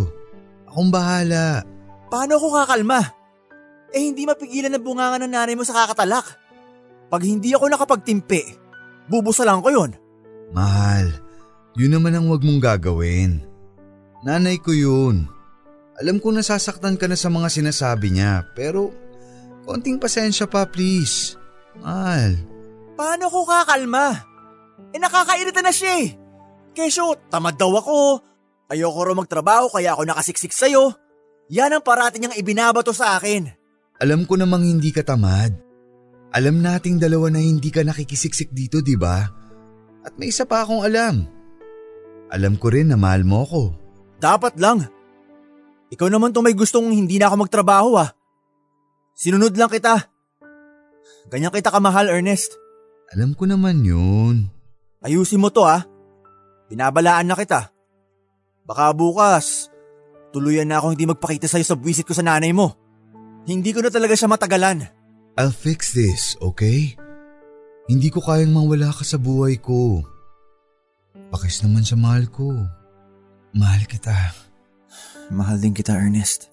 Akong bahala. Paano ako kakalma? Eh hindi mapigilan ang bunganga ng nanay mo sa kakatalak. Pag hindi ako nakapagtimpi, bubusalan ko yon. Mahal, yun naman ang wag mong gagawin. Nanay ko yun. Alam ko nasasaktan ka na sa mga sinasabi niya, pero konting pasensya pa please. Mahal, Paano ako kakalma? Eh nakakairita na siya eh. Kesyo, tamad daw ako. Ayoko raw magtrabaho kaya ako nakasiksik sa'yo. Yan ang parati niyang ibinabato sa akin. alam ko namang hindi ka tamad. Alam nating dalawa na hindi ka nakikisiksik dito, di ba? At may isa pa akong alam. Alam ko rin na mahal mo ko. Dapat lang. Ikaw naman to may gustong hindi na ako magtrabaho ah. Sinunod lang kita. Ganyan kita kamahal, Ernest. Alam ko naman yun. Ayusin mo to ah. Binabalaan na kita. Baka bukas, tuluyan na ako hindi magpakita sa'yo sa buwisit ko sa nanay mo. Hindi ko na talaga siya matagalan. I'll fix this, okay? Hindi ko kayang mawala ka sa buhay ko. Pakis naman sa mahal ko. Mahal kita. Mahal din kita, Ernest.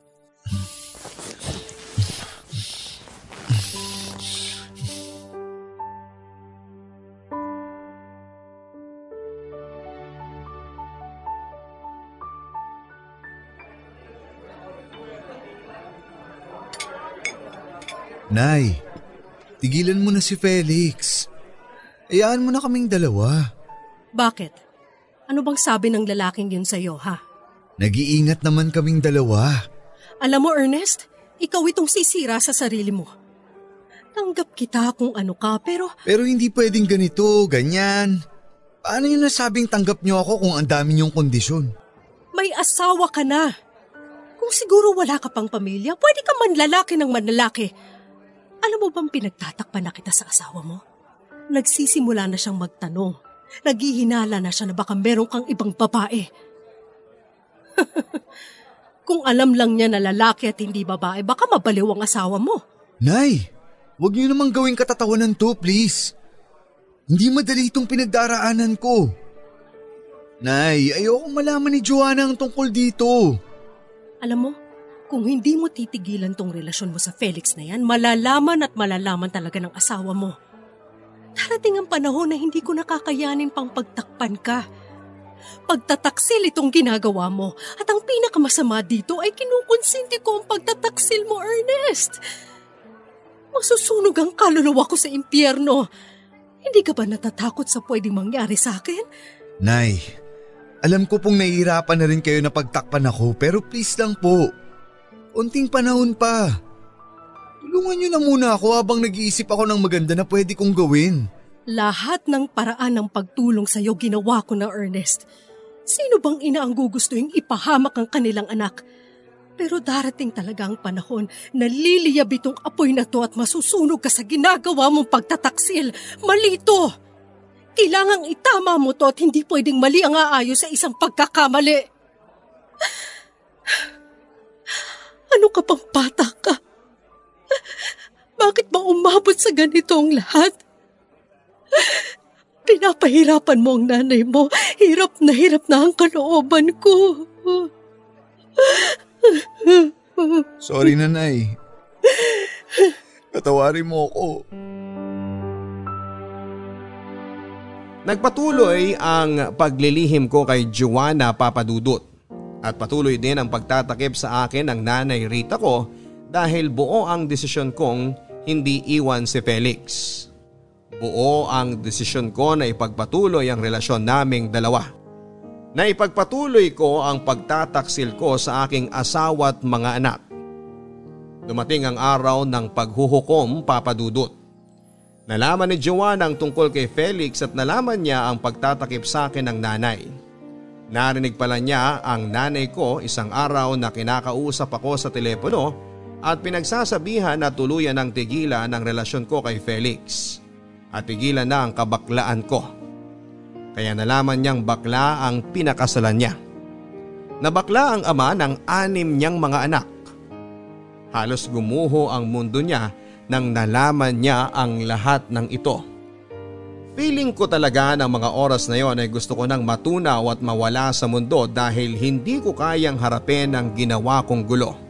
Nay, tigilan mo na si Felix. Hayaan mo na kaming dalawa. Bakit? Ano bang sabi ng lalaking yun sa'yo, ha? Nag-iingat naman kaming dalawa. Alam mo, Ernest, ikaw itong sisira sa sarili mo. Tanggap kita kung ano ka, pero Pero hindi pwedeng ganito, ganyan. Paano yung nasabing tanggap niyo ako kung ang dami niyong kondisyon? may asawa ka na. Kung siguro wala ka pang pamilya, pwede ka manlalaki ng manlalaki. Alam mo bang pinagtatakpan na kita sa asawa mo? Nagsisimula na siyang magtanong. Naghihinala na siya na baka meron kang ibang babae. Kung alam lang niya na lalaki at hindi babae, baka mabaliw ang asawa mo. Nay, huwag niyo namang gawing katatawanan to, please. Hindi madali itong pinagdaraanan ko. Nay, ayokong malaman ni Joanna ang tungkol dito. Alam mo, kung hindi mo titigilan tong relasyon mo sa Felix na yan, malalaman at malalaman talaga ng asawa mo. Darating ang panahon na hindi ko nakakayanin pang pagtakpan ka. Pagtataksil itong ginagawa mo at ang pinakamasama dito ay kinukonsinti ko ang pagtataksil mo, Ernest. Masusunog ang kaluluwa ko sa impyerno. Hindi ka ba natatakot sa pwedeng mangyari sa akin? Nay, alam ko pong nahihirapan na rin kayo na pagtakpan ako pero please lang po. Unting panahon pa. Tulungan niyo na muna ako habang nag-iisip ako ng maganda na pwede kong gawin. Lahat ng paraan ng pagtulong sa iyo ginawa ko na Ernest. Sino bang ina ang gugustuhin ipahamak ang kanilang anak? Pero darating talaga ang panahon na liliyab itong apoy na to at masusunog ka sa ginagawa mong pagtataksil. Malito! Kailangang itama mo to at hindi pwedeng mali ang aayos sa isang pagkakamali. Ano ka pang bata ka? Bakit ba umabot sa ganito ang lahat? Pinapahirapan mo ang nanay mo. Hirap na hirap na ang kalooban ko. Sorry nanay. Patawarin mo ako. Nagpatuloy ang paglilihim ko kay Joanna Papadudut at patuloy din ang pagtatakip sa akin ng nanay Rita ko dahil buo ang desisyon kong hindi iwan si Felix. Buo ang desisyon ko na ipagpatuloy ang relasyon naming dalawa. Na ipagpatuloy ko ang pagtataksil ko sa aking asawa at mga anak. Dumating ang araw ng paghuhukom papadudot. Nalaman ni Joanna ang tungkol kay Felix at nalaman niya ang pagtatakip sa akin ng nanay. Narinig pala niya ang nanay ko isang araw na kinakausap ako sa telepono at pinagsasabihan na tuluyan ng tigilan ang relasyon ko kay Felix at tigilan na ang kabaklaan ko. Kaya nalaman niyang bakla ang pinakasalan niya. Nabakla ang ama ng anim niyang mga anak. Halos gumuho ang mundo niya nang nalaman niya ang lahat ng ito. Feeling ko talaga ng mga oras na yon ay gusto ko nang matunaw at mawala sa mundo dahil hindi ko kayang harapin ang ginawa kong gulo.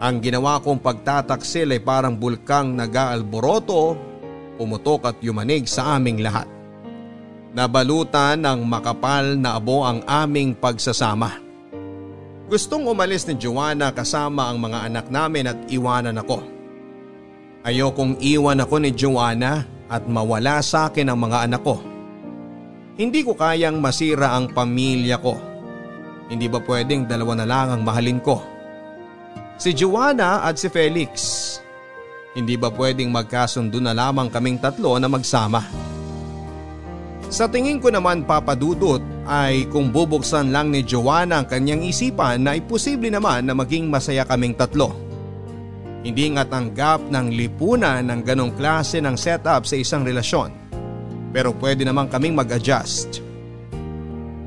Ang ginawa kong pagtataksil ay parang bulkang nag-aalboroto, pumutok at yumanig sa aming lahat. Nabalutan ng makapal na abo ang aming pagsasama. Gustong umalis ni Joanna kasama ang mga anak namin at iwanan ako. Ayokong iwan ako ni Joanna at mawala sa akin ang mga anak ko. Hindi ko kayang masira ang pamilya ko. Hindi ba pwedeng dalawa na lang ang mahalin ko? Si Joanna at si Felix. Hindi ba pwedeng magkasundo na lamang kaming tatlo na magsama? Sa tingin ko naman papadudot ay kung bubuksan lang ni Joanna ang kanyang isipan na ay posible naman na maging masaya kaming tatlo. Hindi nga tanggap ng lipunan ng ganong klase ng setup sa isang relasyon. Pero pwede naman kaming mag-adjust.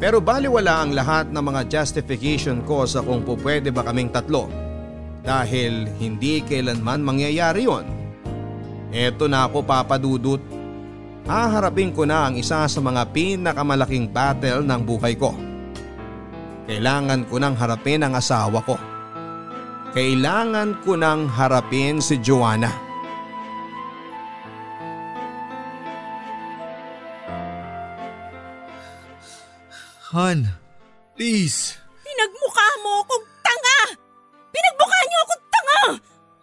Pero baliwala ang lahat ng mga justification ko sa kung pupwede ba kaming tatlo. Dahil hindi kailanman mangyayari yon. Eto na ako papadudot. Haharapin ko na ang isa sa mga pinakamalaking battle ng buhay ko. Kailangan ko nang harapin ang asawa ko. Kailangan ko nang harapin si Joanna. Han, please. Pinagmukha mo akong tanga! Pinagmukha!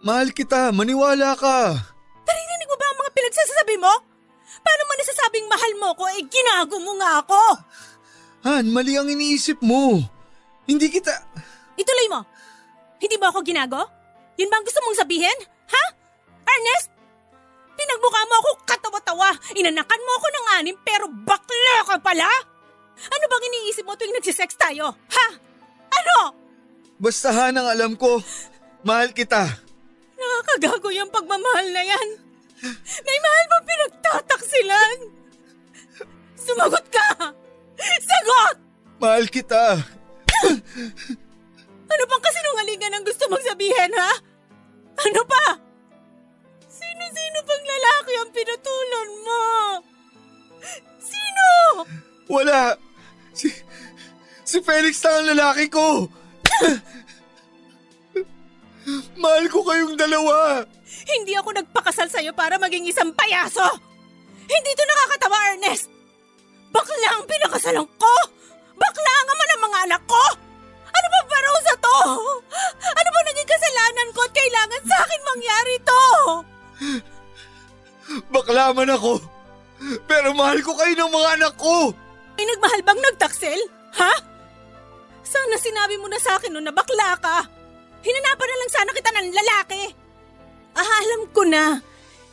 Mahal kita, maniwala ka. Narinig mo ba ang mga pinagsasabi mo? Paano mo nasasabing mahal mo ko eh ginago mo nga ako? Han, mali ang iniisip mo. Hindi kita... Ituloy mo. Hindi ba ako ginago? Yun ba ang gusto mong sabihin? Ha? Ernest? Pinagmukha mo ako katawa-tawa. Inanakan mo ako ng anim pero bakla ka pala? Ano bang iniisip mo tuwing nagsisex tayo? Ha? Ano? Basta Han ang alam ko. Mahal kita. Nakakagago yung pagmamahal na yan. May mahal bang pinagtataksilan? Sumagot ka! Sagot! Mahal kita. Ano pang kasinungalingan ang gusto mong sabihin, ha? Ano pa? Sino-sino pang lalaki ang pinatulan mo? Sino? Wala. Si, si Felix lang ang lalaki ko. Mahal ko kayong dalawa. Hindi ako nagpakasal sa'yo para maging isang payaso. Hindi to nakakatawa, Ernest. Bakla ang pinakasalan ko. Bakla ang ama ng mga anak ko. Ano ba parusa to? Ano ba naging kasalanan ko at kailangan sa akin mangyari to? Bakla man ako. Pero mahal ko kayo ng mga anak ko. May nagmahal bang nagtaksil? Ha? Sana sinabi mo na sa akin noon na bakla ka. Hinanapan na lang sana kita ng lalaki. Ah, alam ko na.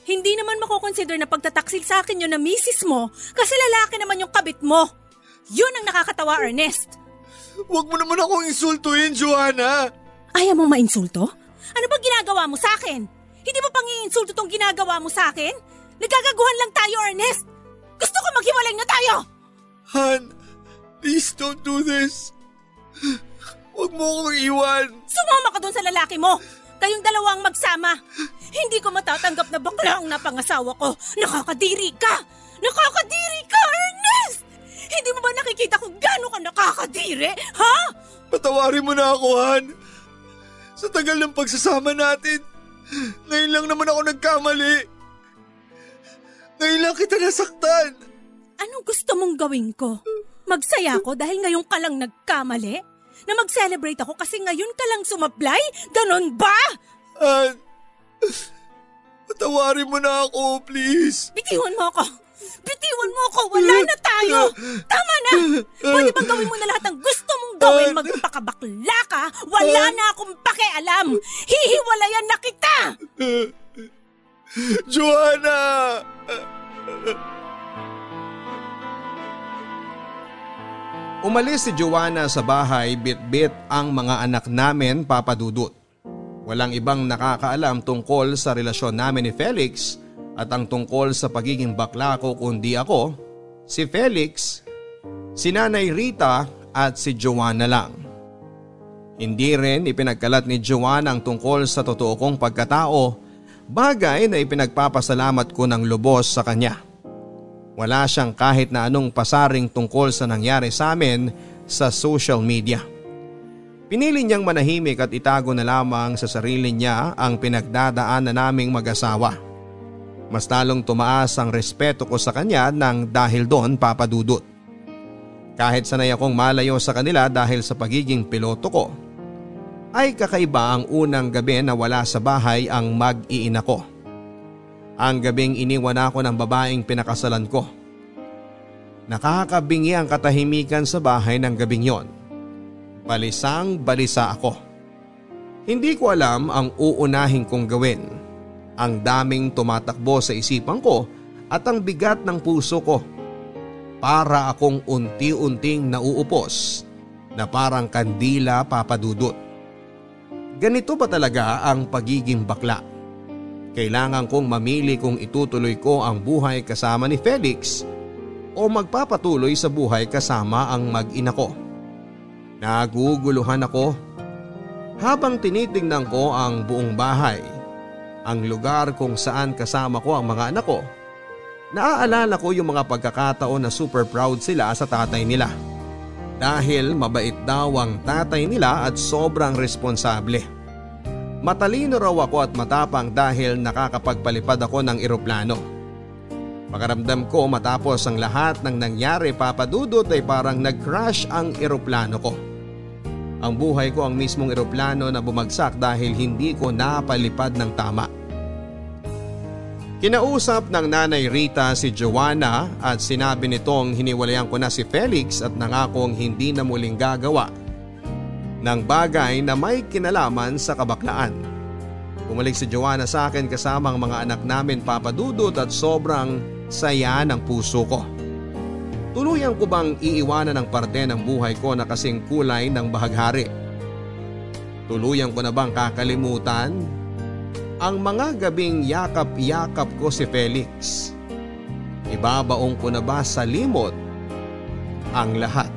Hindi naman makukonsider na pagtataksil sa akin yun na misis mo kasi lalaki naman yung kabit mo. Yun ang nakakatawa, Ernest. Huwag mo naman akong insultuin, Joanna. Ayaw mo mainsulto? Ano ba ginagawa mo sa akin? Hindi ba pang iinsulto tong ginagawa mo sa akin? Nagkagaguhan lang tayo, Ernest. Gusto ko maghiwalay na tayo. Han, please don't do this. Huwag mo akong iwan. Sumama ka doon sa lalaki mo. Kayong dalawang magsama. Hindi ko matatanggap na bakla ang napangasawa ko. Nakakadiri ka! Nakakadiri ka, Ernest! Hindi mo ba nakikita kung gaano ka nakakadiri? Ha? Patawarin mo na ako, Han. Sa tagal ng pagsasama natin, ngayon lang naman ako nagkamali. Ngayon lang kita nasaktan. Anong gusto mong gawin ko? Magsaya ko dahil ngayon ka lang nagkamali? Na mag-celebrate ako kasi ngayon ka lang sumablay? Ganon ba? Han, patawarin mo na ako, please. Bitiwan mo ako! Bitiwan mo ako! Wala na tayo! Tama na! Pwede bang gawin mo na lahat ng gusto mong gawin magpakabakla ka, wala na akong pakialam. Hihiwalayan na kita! Joanna! Umalis si Joanna sa bahay bit-bit ang mga anak namin papadudot. Walang ibang nakakaalam tungkol sa relasyon namin ni Felix at ang tungkol sa pagiging bakla ko kundi ako, si Felix, si Nanay Rita at si Joanna lang. Hindi rin ipinagkalat ni Joanna ang tungkol sa totoo kong pagkatao, bagay na ipinagpapasalamat ko ng lubos sa kanya. Wala siyang kahit na anong pasaring tungkol sa nangyari sa amin sa social media. Pinili niyang manahimik at itago na lamang sa sarili niya ang pinagdadaan na naming mag-asawa. Mas talong tumaas ang respeto ko sa kanya nang dahil doon papadudot. Kahit sanay akong malayo sa kanila dahil sa pagiging piloto ko, ay kakaiba ang unang gabi na wala sa bahay ang mag-iina ko. Ang gabing iniwan ako ng babaeng pinakasalan ko. Nakakabingi ang katahimikan sa bahay ng gabing yon. Balisang balisa ako. Hindi ko alam ang uunahin kong gawin. Ang daming tumatakbo sa isipan ko at ang bigat ng puso ko. Para akong unti-unting nauupos na parang kandila papadudot. Ganito ba talaga ang pagiging bakla? Kailangan kong mamili kung itutuloy ko ang buhay kasama ni Felix o magpapatuloy sa buhay kasama ang mag-ina ko. Naguguluhan ako habang tinitingnan ko ang buong bahay, ang lugar kung saan kasama ko ang mga anak ko. Naaalala ko yung mga pagkakataon na super proud sila sa tatay nila. Dahil mabait daw ang tatay nila at sobrang responsable. Matalino raw ako at matapang dahil nakakapagpalipad ako ng eroplano. Makaramdam ko matapos ang lahat ng nangyari papadudot ay parang nag-crash ang eroplano ko. Ang buhay ko ang mismong eroplano na bumagsak dahil hindi ko napalipad ng tama. Kinausap ng nanay Rita si Joanna at sinabi nitong hiniwalayan ko na si Felix at nangakong hindi na muling gagawa ng bagay na may kinalaman sa kabaklaan. Bumalik si Joanna sa akin kasama ang mga anak namin papadudot at sobrang saya ng puso ko. Tuluyan ko bang iiwanan ng parte ng buhay ko na kasing kulay ng bahaghari? Tuluyan ko na bang kakalimutan ang mga gabing yakap-yakap ko si Felix? Ibabaong ko na ba sa limot ang lahat?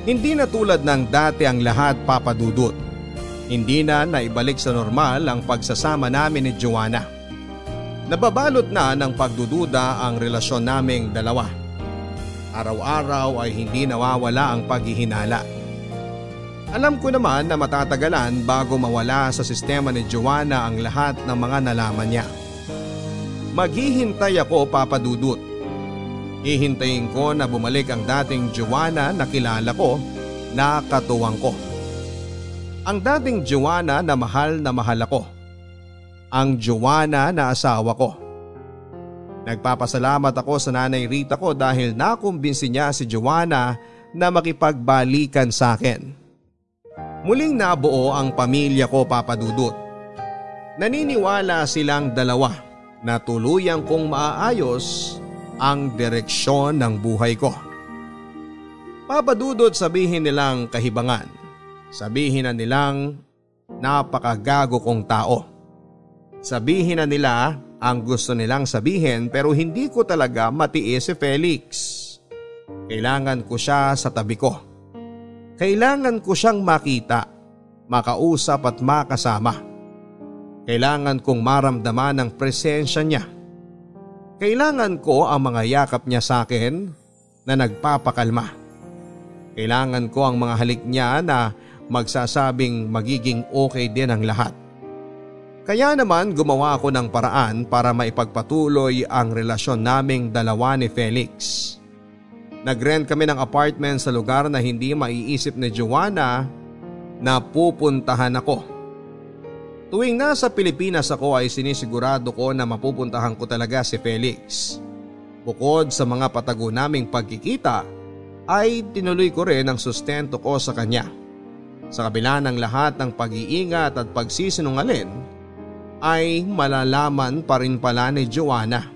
Hindi na tulad ng dati ang lahat papadudot. Hindi na naibalik sa normal ang pagsasama namin ni Joanna. Nababalot na ng pagdududa ang relasyon naming dalawa. Araw-araw ay hindi nawawala ang paghihinala. Alam ko naman na matatagalan bago mawala sa sistema ni Joanna ang lahat ng mga nalaman niya. Maghihintay ako papadudot Hihintayin ko na bumalik ang dating Joanna na kilala ko na katuwang ko. Ang dating Joanna na mahal na mahal ako. Ang Joanna na asawa ko. Nagpapasalamat ako sa nanay Rita ko dahil nakumbinsi niya si Joanna na makipagbalikan sa akin. Muling nabuo ang pamilya ko papadudot. Naniniwala silang dalawa na tuluyang kong maaayos ang direksyon ng buhay ko. Papadudod sabihin nilang kahibangan. Sabihin na nilang napakagago kong tao. Sabihin na nila ang gusto nilang sabihin pero hindi ko talaga matiis si Felix. Kailangan ko siya sa tabi ko. Kailangan ko siyang makita, makausap at makasama. Kailangan kong maramdaman ang presensya niya kailangan ko ang mga yakap niya sa akin na nagpapakalma. Kailangan ko ang mga halik niya na magsasabing magiging okay din ang lahat. Kaya naman gumawa ako ng paraan para maipagpatuloy ang relasyon naming dalawa ni Felix. Nagrent kami ng apartment sa lugar na hindi maiisip ni Joanna na pupuntahan ako. Tuwing nasa Pilipinas ako ay sinisigurado ko na mapupuntahan ko talaga si Felix. Bukod sa mga patago naming pagkikita ay tinuloy ko rin ang sustento ko sa kanya. Sa kabila ng lahat ng pag-iingat at pagsisinungalin ay malalaman pa rin pala ni Joanna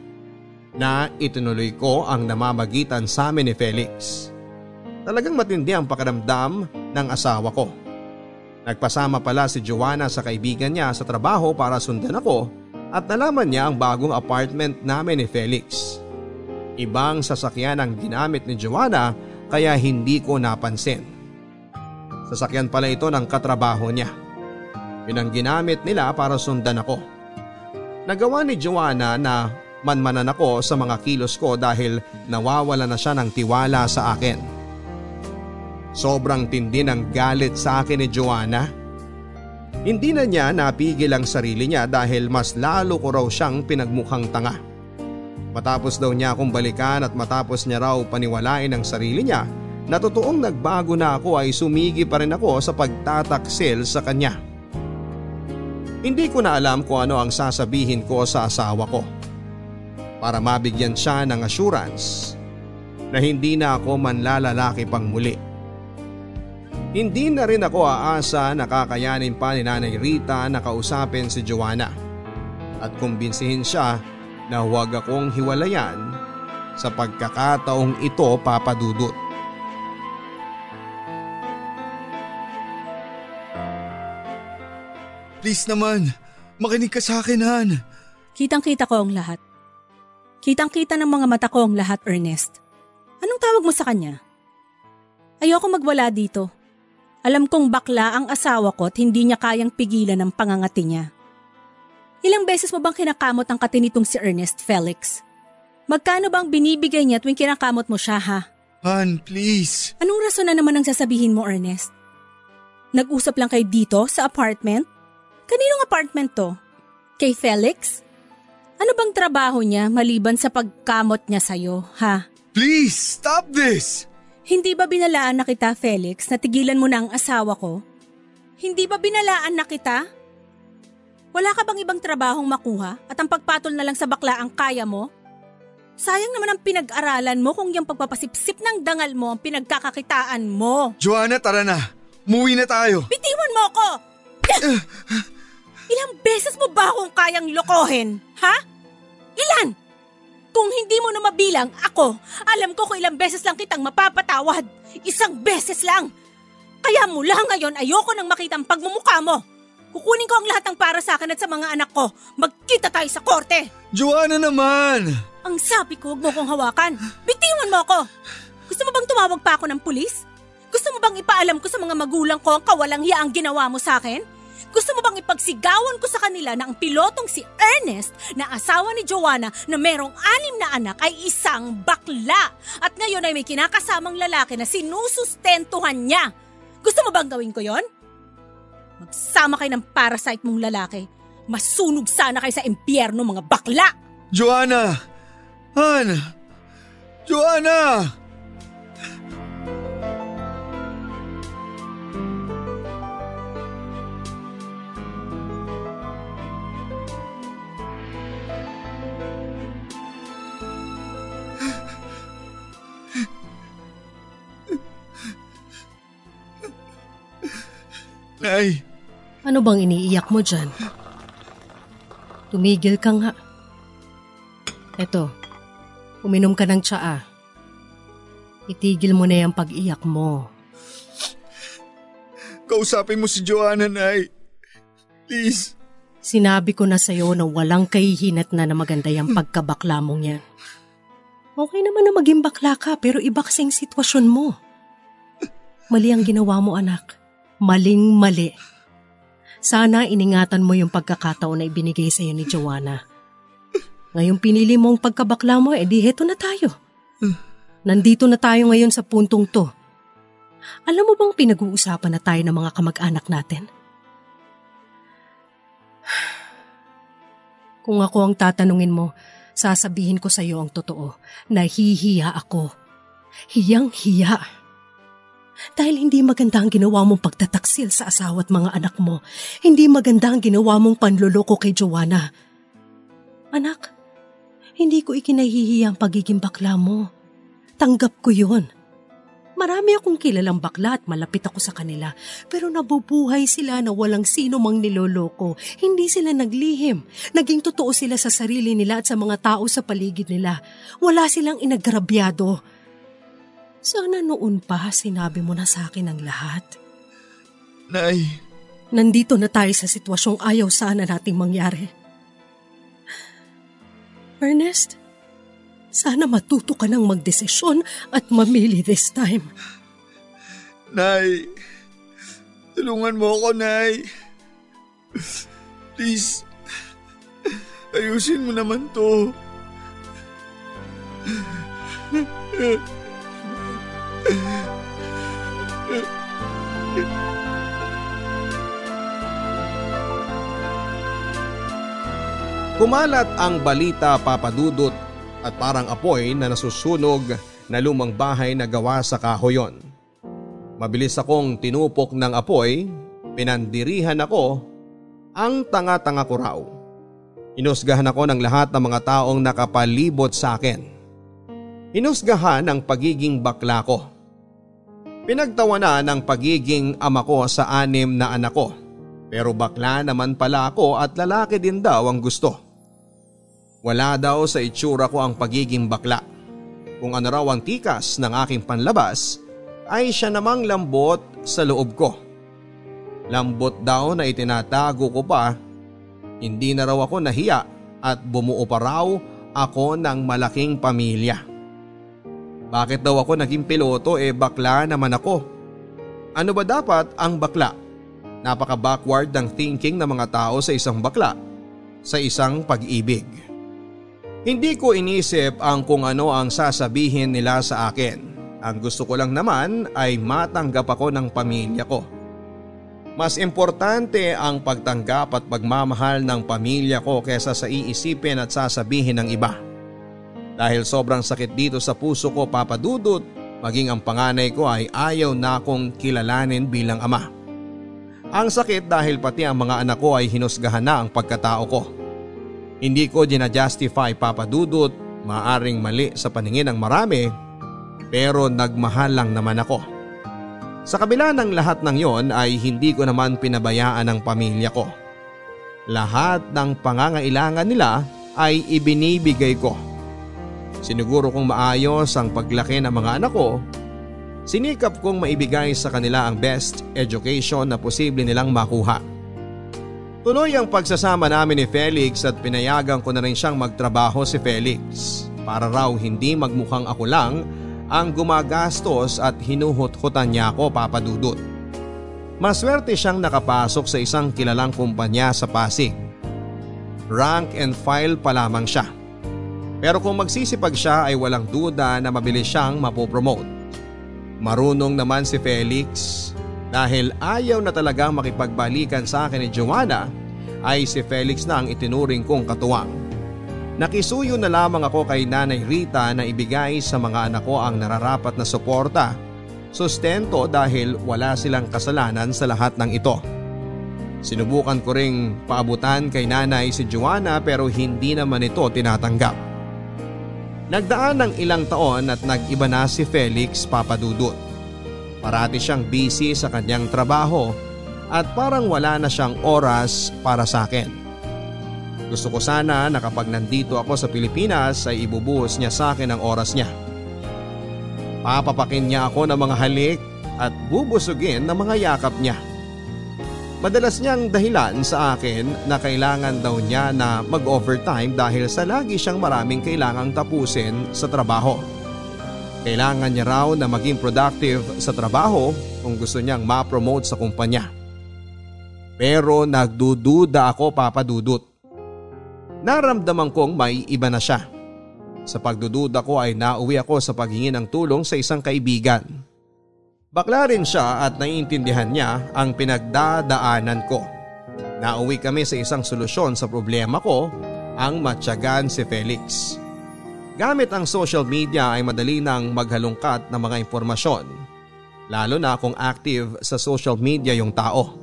na itinuloy ko ang namamagitan sa amin ni Felix. Talagang matindi ang pakiramdam ng asawa ko. Nagpasama pala si Joanna sa kaibigan niya sa trabaho para sundan ako at nalaman niya ang bagong apartment namin ni Felix. Ibang sasakyan ang ginamit ni Joanna kaya hindi ko napansin. Sasakyan pala ito ng katrabaho niya. Yun ang ginamit nila para sundan ako. Nagawa ni Joanna na manmanan ako sa mga kilos ko dahil nawawala na siya ng tiwala sa akin. Sobrang tindi ng galit sa akin ni Joanna. Hindi na niya napigil ang sarili niya dahil mas lalo ko raw siyang pinagmukhang tanga. Matapos daw niya akong balikan at matapos niya raw paniwalain ang sarili niya na totoong nagbago na ako ay sumigi pa rin ako sa pagtataksil sa kanya. Hindi ko na alam kung ano ang sasabihin ko sa asawa ko. Para mabigyan siya ng assurance na hindi na ako manlalalaki pang muli. Hindi na rin ako aasa na kakayanin pa ni Nanay Rita na kausapin si Joanna at kumbinsihin siya na huwag akong hiwalayan sa pagkakataong ito papadudot. Please naman, makinig ka sa akin, Han. Kitang-kita ko ang lahat. Kitang-kita ng mga mata ko ang lahat, Ernest. Anong tawag mo sa kanya? Ayoko magwala dito. Alam kong bakla ang asawa ko at hindi niya kayang pigilan ang pangangati niya. Ilang beses mo bang kinakamot ang katinitong si Ernest Felix? Magkano bang binibigay niya tuwing kinakamot mo siya ha? Han, please. Anong rason na naman ang sasabihin mo, Ernest? Nag-usap lang kayo dito sa apartment? Kaninong apartment to? Kay Felix? Ano bang trabaho niya maliban sa pagkamot niya sa'yo, ha? Please, stop this! Hindi ba binalaan na kita, Felix, na tigilan mo na ang asawa ko? Hindi ba binalaan na kita? Wala ka bang ibang trabahong makuha at ang pagpatol na lang sa bakla ang kaya mo? Sayang naman ang pinag-aralan mo kung yung pagpapasipsip ng dangal mo ang pinagkakakitaan mo. Joanna, tara na. Muwi na tayo. Bitiwan mo ako! Ilang beses mo ba akong kayang lokohin? Ha? Ilan? Kung hindi mo na mabilang, ako, alam ko kung ilang beses lang kitang mapapatawad. Isang beses lang. Kaya mula ngayon, ayoko nang makita ang pagmumukha mo. Kukunin ko ang lahat ng para sa akin at sa mga anak ko. Magkita tayo sa korte. Joanna naman! Ang sabi ko, huwag mo kong hawakan. Bitiwan mo ako. Gusto mo bang tumawag pa ako ng pulis? Gusto mo bang ipaalam ko sa mga magulang ko ang kawalang hiya ang ginawa mo sa akin? Gusto mo bang ipagsigawan ko sa kanila na ang pilotong si Ernest na asawa ni Joanna na merong anim na anak ay isang bakla at ngayon ay may kinakasamang lalaki na sinusustentuhan niya? Gusto mo bang gawin ko yon? Magsama kayo ng parasite mong lalaki. Masunog sana kayo sa impyerno mga bakla! Joanna! Han! Joanna! Nay, Ano bang iniiyak mo dyan? Tumigil ka nga. Eto, uminom ka ng tsaa. Itigil mo na yung pag-iyak mo. kausapin mo si Joanna, Nay. Please. Sinabi ko na sa'yo na walang kahihinat na na maganda yung pagkabakla mong yan. Okay naman na maging bakla ka pero iba kasing sitwasyon mo. Mali ang ginawa mo anak. Maling mali. Sana iningatan mo yung pagkakataon na ibinigay sa'yo ni Joanna. Ngayong pinili mong pagkabakla mo, edi heto na tayo. Nandito na tayo ngayon sa puntong to. Alam mo bang pinag-uusapan na tayo ng mga kamag-anak natin? Kung ako ang tatanungin mo, sasabihin ko sa iyo ang totoo. Nahihiya ako. Hiyang-hiya. Dahil hindi maganda ang ginawa mong pagtataksil sa asawa at mga anak mo. Hindi maganda ang ginawa mong panloloko kay Joanna. Anak, hindi ko ikinahihiya ang pagiging bakla mo. Tanggap ko yon. Marami akong kilalang bakla at malapit ako sa kanila. Pero nabubuhay sila na walang sino mang niloloko. Hindi sila naglihim. Naging totoo sila sa sarili nila at sa mga tao sa paligid nila. Wala silang inagrabyado. Sana noon pa sinabi mo na sa akin ang lahat. Nay, Nandito na tayo sa sitwasyong ayaw sana nating mangyari. Ernest, sana matuto ka ng magdesisyon at mamili this time. Nay, tulungan mo ako, Nay. Please, ayusin mo naman to. Kumalat ang balita papadudot at parang apoy na nasusunog na lumang bahay na gawa sa kahoyon. Mabilis akong tinupok ng apoy, pinandirihan ako, ang tanga-tanga ko raw. Inusgahan ako ng lahat ng mga taong nakapalibot sa akin. Inusgahan ang pagiging bakla ko. Pinagtawanan ang pagiging ama ko sa anim na anak ko. Pero bakla naman pala ako at lalaki din daw ang gusto. Wala daw sa itsura ko ang pagiging bakla. Kung ano raw ang tikas ng aking panlabas ay siya namang lambot sa loob ko. Lambot daw na itinatago ko pa. Hindi na raw ako nahiya at bumuo pa raw ako ng malaking pamilya. Bakit daw ako naging piloto eh bakla naman ako? Ano ba dapat ang bakla? Napaka-backward ng thinking ng mga tao sa isang bakla, sa isang pag-ibig. Hindi ko inisip ang kung ano ang sasabihin nila sa akin. Ang gusto ko lang naman ay matanggap ako ng pamilya ko. Mas importante ang pagtanggap at pagmamahal ng pamilya ko kesa sa iisipin at sasabihin ng iba. Dahil sobrang sakit dito sa puso ko papadudot, maging ang panganay ko ay ayaw na akong kilalanin bilang ama. Ang sakit dahil pati ang mga anak ko ay hinusgahan na ang pagkatao ko. Hindi ko dinajustify papadudot, maaring mali sa paningin ng marami, pero nagmahal lang naman ako. Sa kabila ng lahat ng yon ay hindi ko naman pinabayaan ang pamilya ko. Lahat ng pangangailangan nila ay ibinibigay ko. Siniguro kong maayos ang paglaki ng mga anak ko. Sinikap kong maibigay sa kanila ang best education na posible nilang makuha. Tuloy ang pagsasama namin ni Felix at pinayagan ko na rin siyang magtrabaho si Felix para raw hindi magmukhang ako lang ang gumagastos at hinuhut-hutan niya ako papadudot. Maswerte siyang nakapasok sa isang kilalang kumpanya sa Pasig. Rank and file pa lamang siya. Pero kung magsisipag siya ay walang duda na mabilis siyang mapopromote. Marunong naman si Felix dahil ayaw na talagang makipagbalikan sa akin ni Joanna ay si Felix na ang itinuring kong katuwang. Nakisuyo na lamang ako kay Nanay Rita na ibigay sa mga anak ko ang nararapat na suporta, sustento dahil wala silang kasalanan sa lahat ng ito. Sinubukan ko ring paabutan kay nanay si Joanna pero hindi naman ito tinatanggap. Nagdaan ng ilang taon at nag-iba na si Felix Papadudut. Parati siyang busy sa kanyang trabaho at parang wala na siyang oras para sa akin. Gusto ko sana na kapag nandito ako sa Pilipinas ay ibubuhos niya sa akin ang oras niya. Papapakin niya ako ng mga halik at bubusugin ng mga yakap niya. Madalas niyang dahilan sa akin na kailangan daw niya na mag-overtime dahil sa lagi siyang maraming kailangang tapusin sa trabaho. Kailangan niya raw na maging productive sa trabaho kung gusto niyang ma-promote sa kumpanya. Pero nagdududa ako papadudot. Naramdaman kong may iba na siya. Sa pagdududa ko ay nauwi ako sa paghingi ng tulong sa isang kaibigan. Bakla rin siya at naiintindihan niya ang pinagdadaanan ko. Nauwi kami sa isang solusyon sa problema ko, ang matyagan si Felix. Gamit ang social media ay madali nang maghalungkat ng mga impormasyon. Lalo na kung active sa social media yung tao.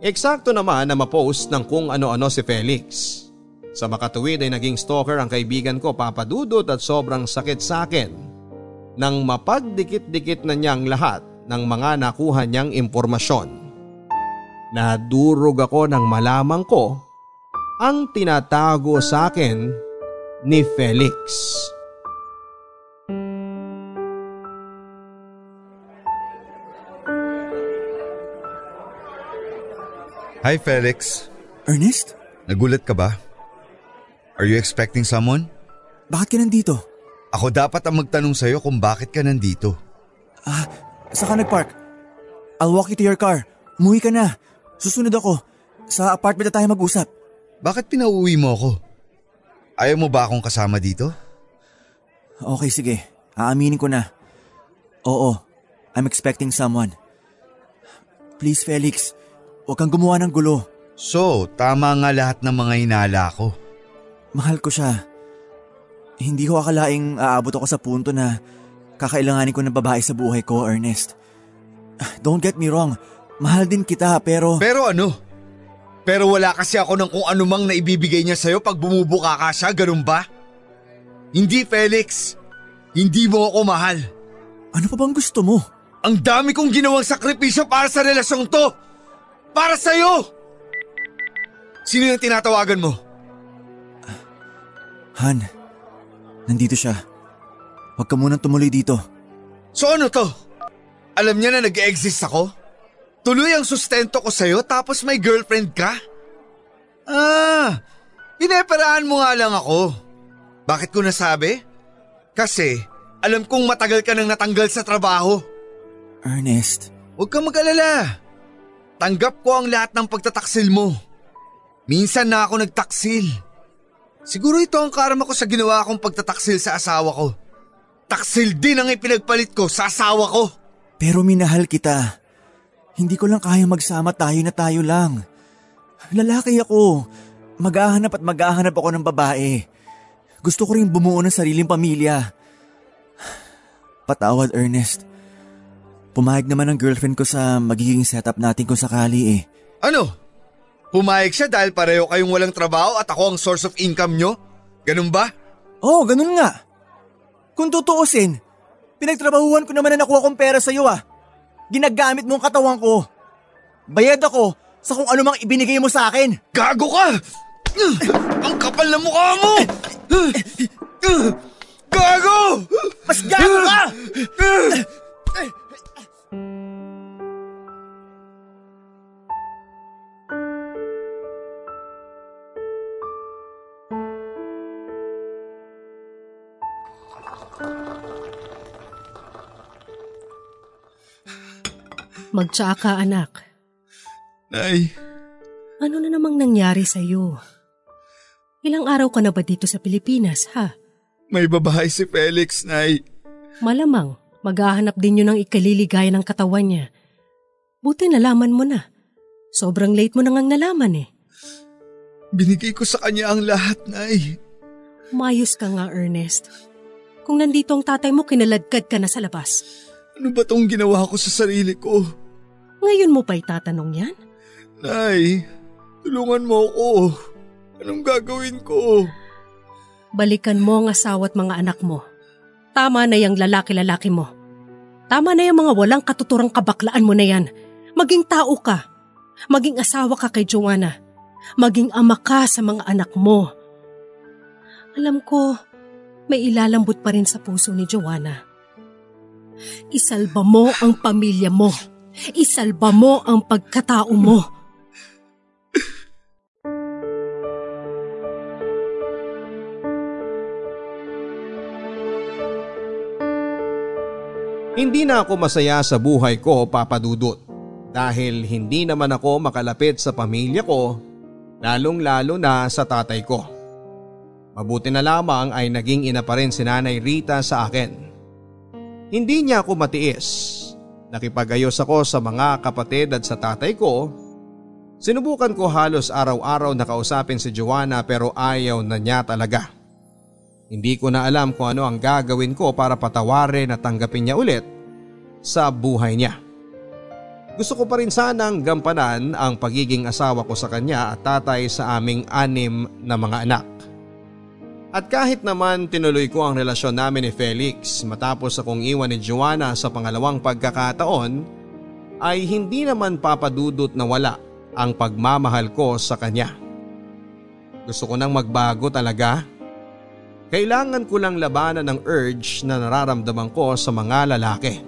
Eksakto naman na mapost ng kung ano-ano si Felix. Sa makatuwid ay naging stalker ang kaibigan ko papadudot at sobrang sakit sa akin nang mapagdikit-dikit na niyang lahat ng mga nakuha niyang impormasyon. Nadurog ako nang malamang ko ang tinatago sa akin ni Felix. Hi Felix. Ernest? Nagulat ka ba? Are you expecting someone? Bakit ka nandito? Ako dapat ang magtanong sa'yo kung bakit ka nandito. Ah, saan ka nagpark? I'll walk you to your car. Umuwi ka na. Susunod ako. Sa apartment na tayo mag-usap. Bakit pinauwi mo ako? Ayaw mo ba akong kasama dito? Okay, sige. Aaminin ko na. Oo, I'm expecting someone. Please, Felix. Huwag kang gumawa ng gulo. So, tama nga lahat ng mga hinala ko. Mahal ko siya. Hindi ko akalaing aabot ako sa punto na kakailanganin ko ng babae sa buhay ko, Ernest. Don't get me wrong. Mahal din kita pero... Pero ano? Pero wala kasi ako ng kung anumang na ibibigay niya sa'yo pag bumubuka ka siya, ganun ba? Hindi, Felix. Hindi mo ako mahal. Ano pa bang gusto mo? Ang dami kong ginawang sakripisyo para sa relasyong to. Para sa'yo! Sino yung tinatawagan mo? Han, nandito siya. Huwag ka munang tumuloy dito. So ano to? Alam niya na nag-exist ako? Tuloy ang sustento ko sa'yo tapos may girlfriend ka? Ah, pineperaan mo nga lang ako. Bakit ko nasabi? Kasi alam kong matagal ka nang natanggal sa trabaho. Ernest. Huwag kang mag-alala. Tanggap ko ang lahat ng pagtataksil mo. Minsan na ako nagtaksil. Siguro ito ang karma ko sa ginawa kong pagtataksil sa asawa ko. Taksil din ang ipinagpalit ko sa asawa ko. Pero minahal kita. Hindi ko lang kaya magsama tayo na tayo lang. Lalaki ako. Maghahanap at maghahanap ako ng babae. Gusto ko rin bumuo ng sariling pamilya. Patawad, Ernest. Pumayag naman ang girlfriend ko sa magiging setup natin kung sakali eh. Ano? Pumayag siya dahil pareho kayong walang trabaho at ako ang source of income nyo? Ganun ba? Oo, oh, ganun nga. Kung tutuusin, pinagtrabahuan ko naman na nakuha kong pera sa'yo ah. Ginagamit mo ang katawan ko. Bayad ako sa kung ano mang ibinigay mo sa akin. Gago ka! Ang kapal na mukha mo! Gago! Mas gago ka! Magtsaka anak. Nay. Ano na namang nangyari sa iyo? Ilang araw ka na ba dito sa Pilipinas, ha? May babae si Felix, Nay. Malamang, maghahanap din yun ng ikaliligaya ng katawan niya. Buti nalaman mo na. Sobrang late mo na ngang nalaman eh. Binigay ko sa kanya ang lahat, Nay. Mayos ka nga, Ernest. Kung nandito ang tatay mo, kinaladkad ka na sa labas. Ano ba tong ginawa ko sa sarili ko? Ngayon mo pa itatanong yan? Nay, tulungan mo ako. Anong gagawin ko? Balikan mo ang asawa at mga anak mo. Tama na yung lalaki-lalaki mo. Tama na yung mga walang katuturang kabaklaan mo na yan. Maging tao ka. Maging asawa ka kay Joanna. Maging ama ka sa mga anak mo. Alam ko, may ilalambot pa rin sa puso ni Joanna. Isalba mo ang pamilya mo. Isalba mo ang pagkatao mo. Hindi na ako masaya sa buhay ko, Papa Dudut. Dahil hindi naman ako makalapit sa pamilya ko, lalong lalo na sa tatay ko. Mabuti na lamang ay naging ina pa rin si Nanay Rita sa akin. Hindi niya ako matiis. Nakipagayos ako sa mga kapatid at sa tatay ko. Sinubukan ko halos araw-araw na kausapin si Joanna pero ayaw na niya talaga. Hindi ko na alam kung ano ang gagawin ko para patawarin at tanggapin niya ulit sa buhay niya. Gusto ko pa rin sanang gampanan ang pagiging asawa ko sa kanya at tatay sa aming anim na mga anak. At kahit naman tinuloy ko ang relasyon namin ni Felix matapos akong iwan ni Joanna sa pangalawang pagkakataon, ay hindi naman papadudot na wala ang pagmamahal ko sa kanya. Gusto ko nang magbago talaga. Kailangan ko lang labanan ng urge na nararamdaman ko sa mga lalaki.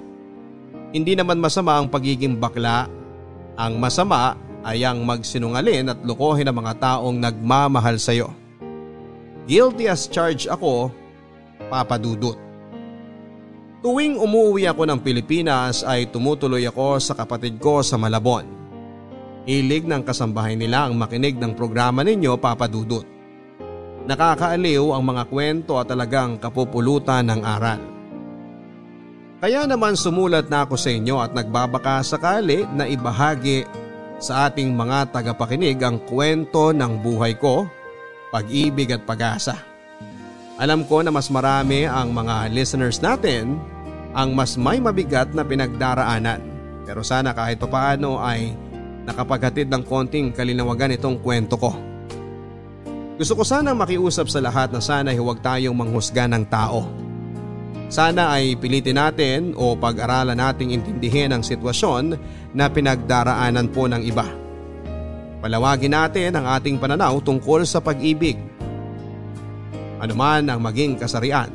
Hindi naman masama ang pagiging bakla. Ang masama ay ang magsinungalin at lokohin ang mga taong nagmamahal sa iyo. Guilty as charged ako, papadudot. Tuwing umuwi ako ng Pilipinas ay tumutuloy ako sa kapatid ko sa Malabon. Hilig ng kasambahay nila ang makinig ng programa ninyo papadudot. Nakakaaliw ang mga kwento at talagang kapupulutan ng aral. Kaya naman sumulat na ako sa inyo at nagbabaka sakali na ibahagi sa ating mga tagapakinig ang kwento ng buhay ko pag-ibig at pag-asa. Alam ko na mas marami ang mga listeners natin ang mas may mabigat na pinagdaraanan. Pero sana kahit paano ay nakapaghatid ng konting kalinawagan itong kwento ko. Gusto ko sana makiusap sa lahat na sana huwag tayong manghusga ng tao. Sana ay pilitin natin o pag-aralan nating intindihin ang sitwasyon na pinagdaraanan po ng iba. Palawagin natin ang ating pananaw tungkol sa pag-ibig. Ano man ang maging kasarian.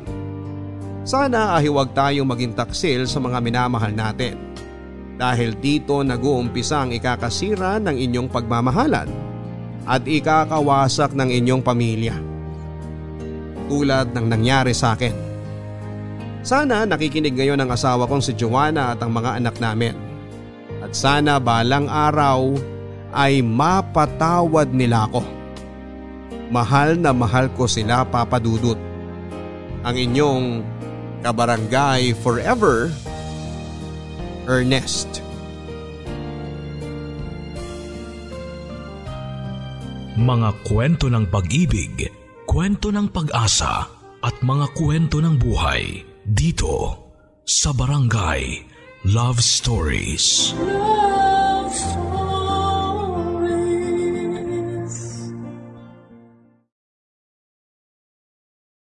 Sana ay huwag tayong maging taksil sa mga minamahal natin. Dahil dito nag-uumpisa ang ikakasira ng inyong pagmamahalan at ikakawasak ng inyong pamilya. Tulad ng nangyari sa akin. Sana nakikinig ngayon ang asawa kong si Joanna at ang mga anak namin. At sana balang araw ay mapatawad nila ako. Mahal na mahal ko sila papadudot. Ang inyong kabarangay forever, Ernest. Mga kwento ng pag-ibig, kwento ng pag-asa at mga kwento ng buhay dito sa Barangay Love Stories. Love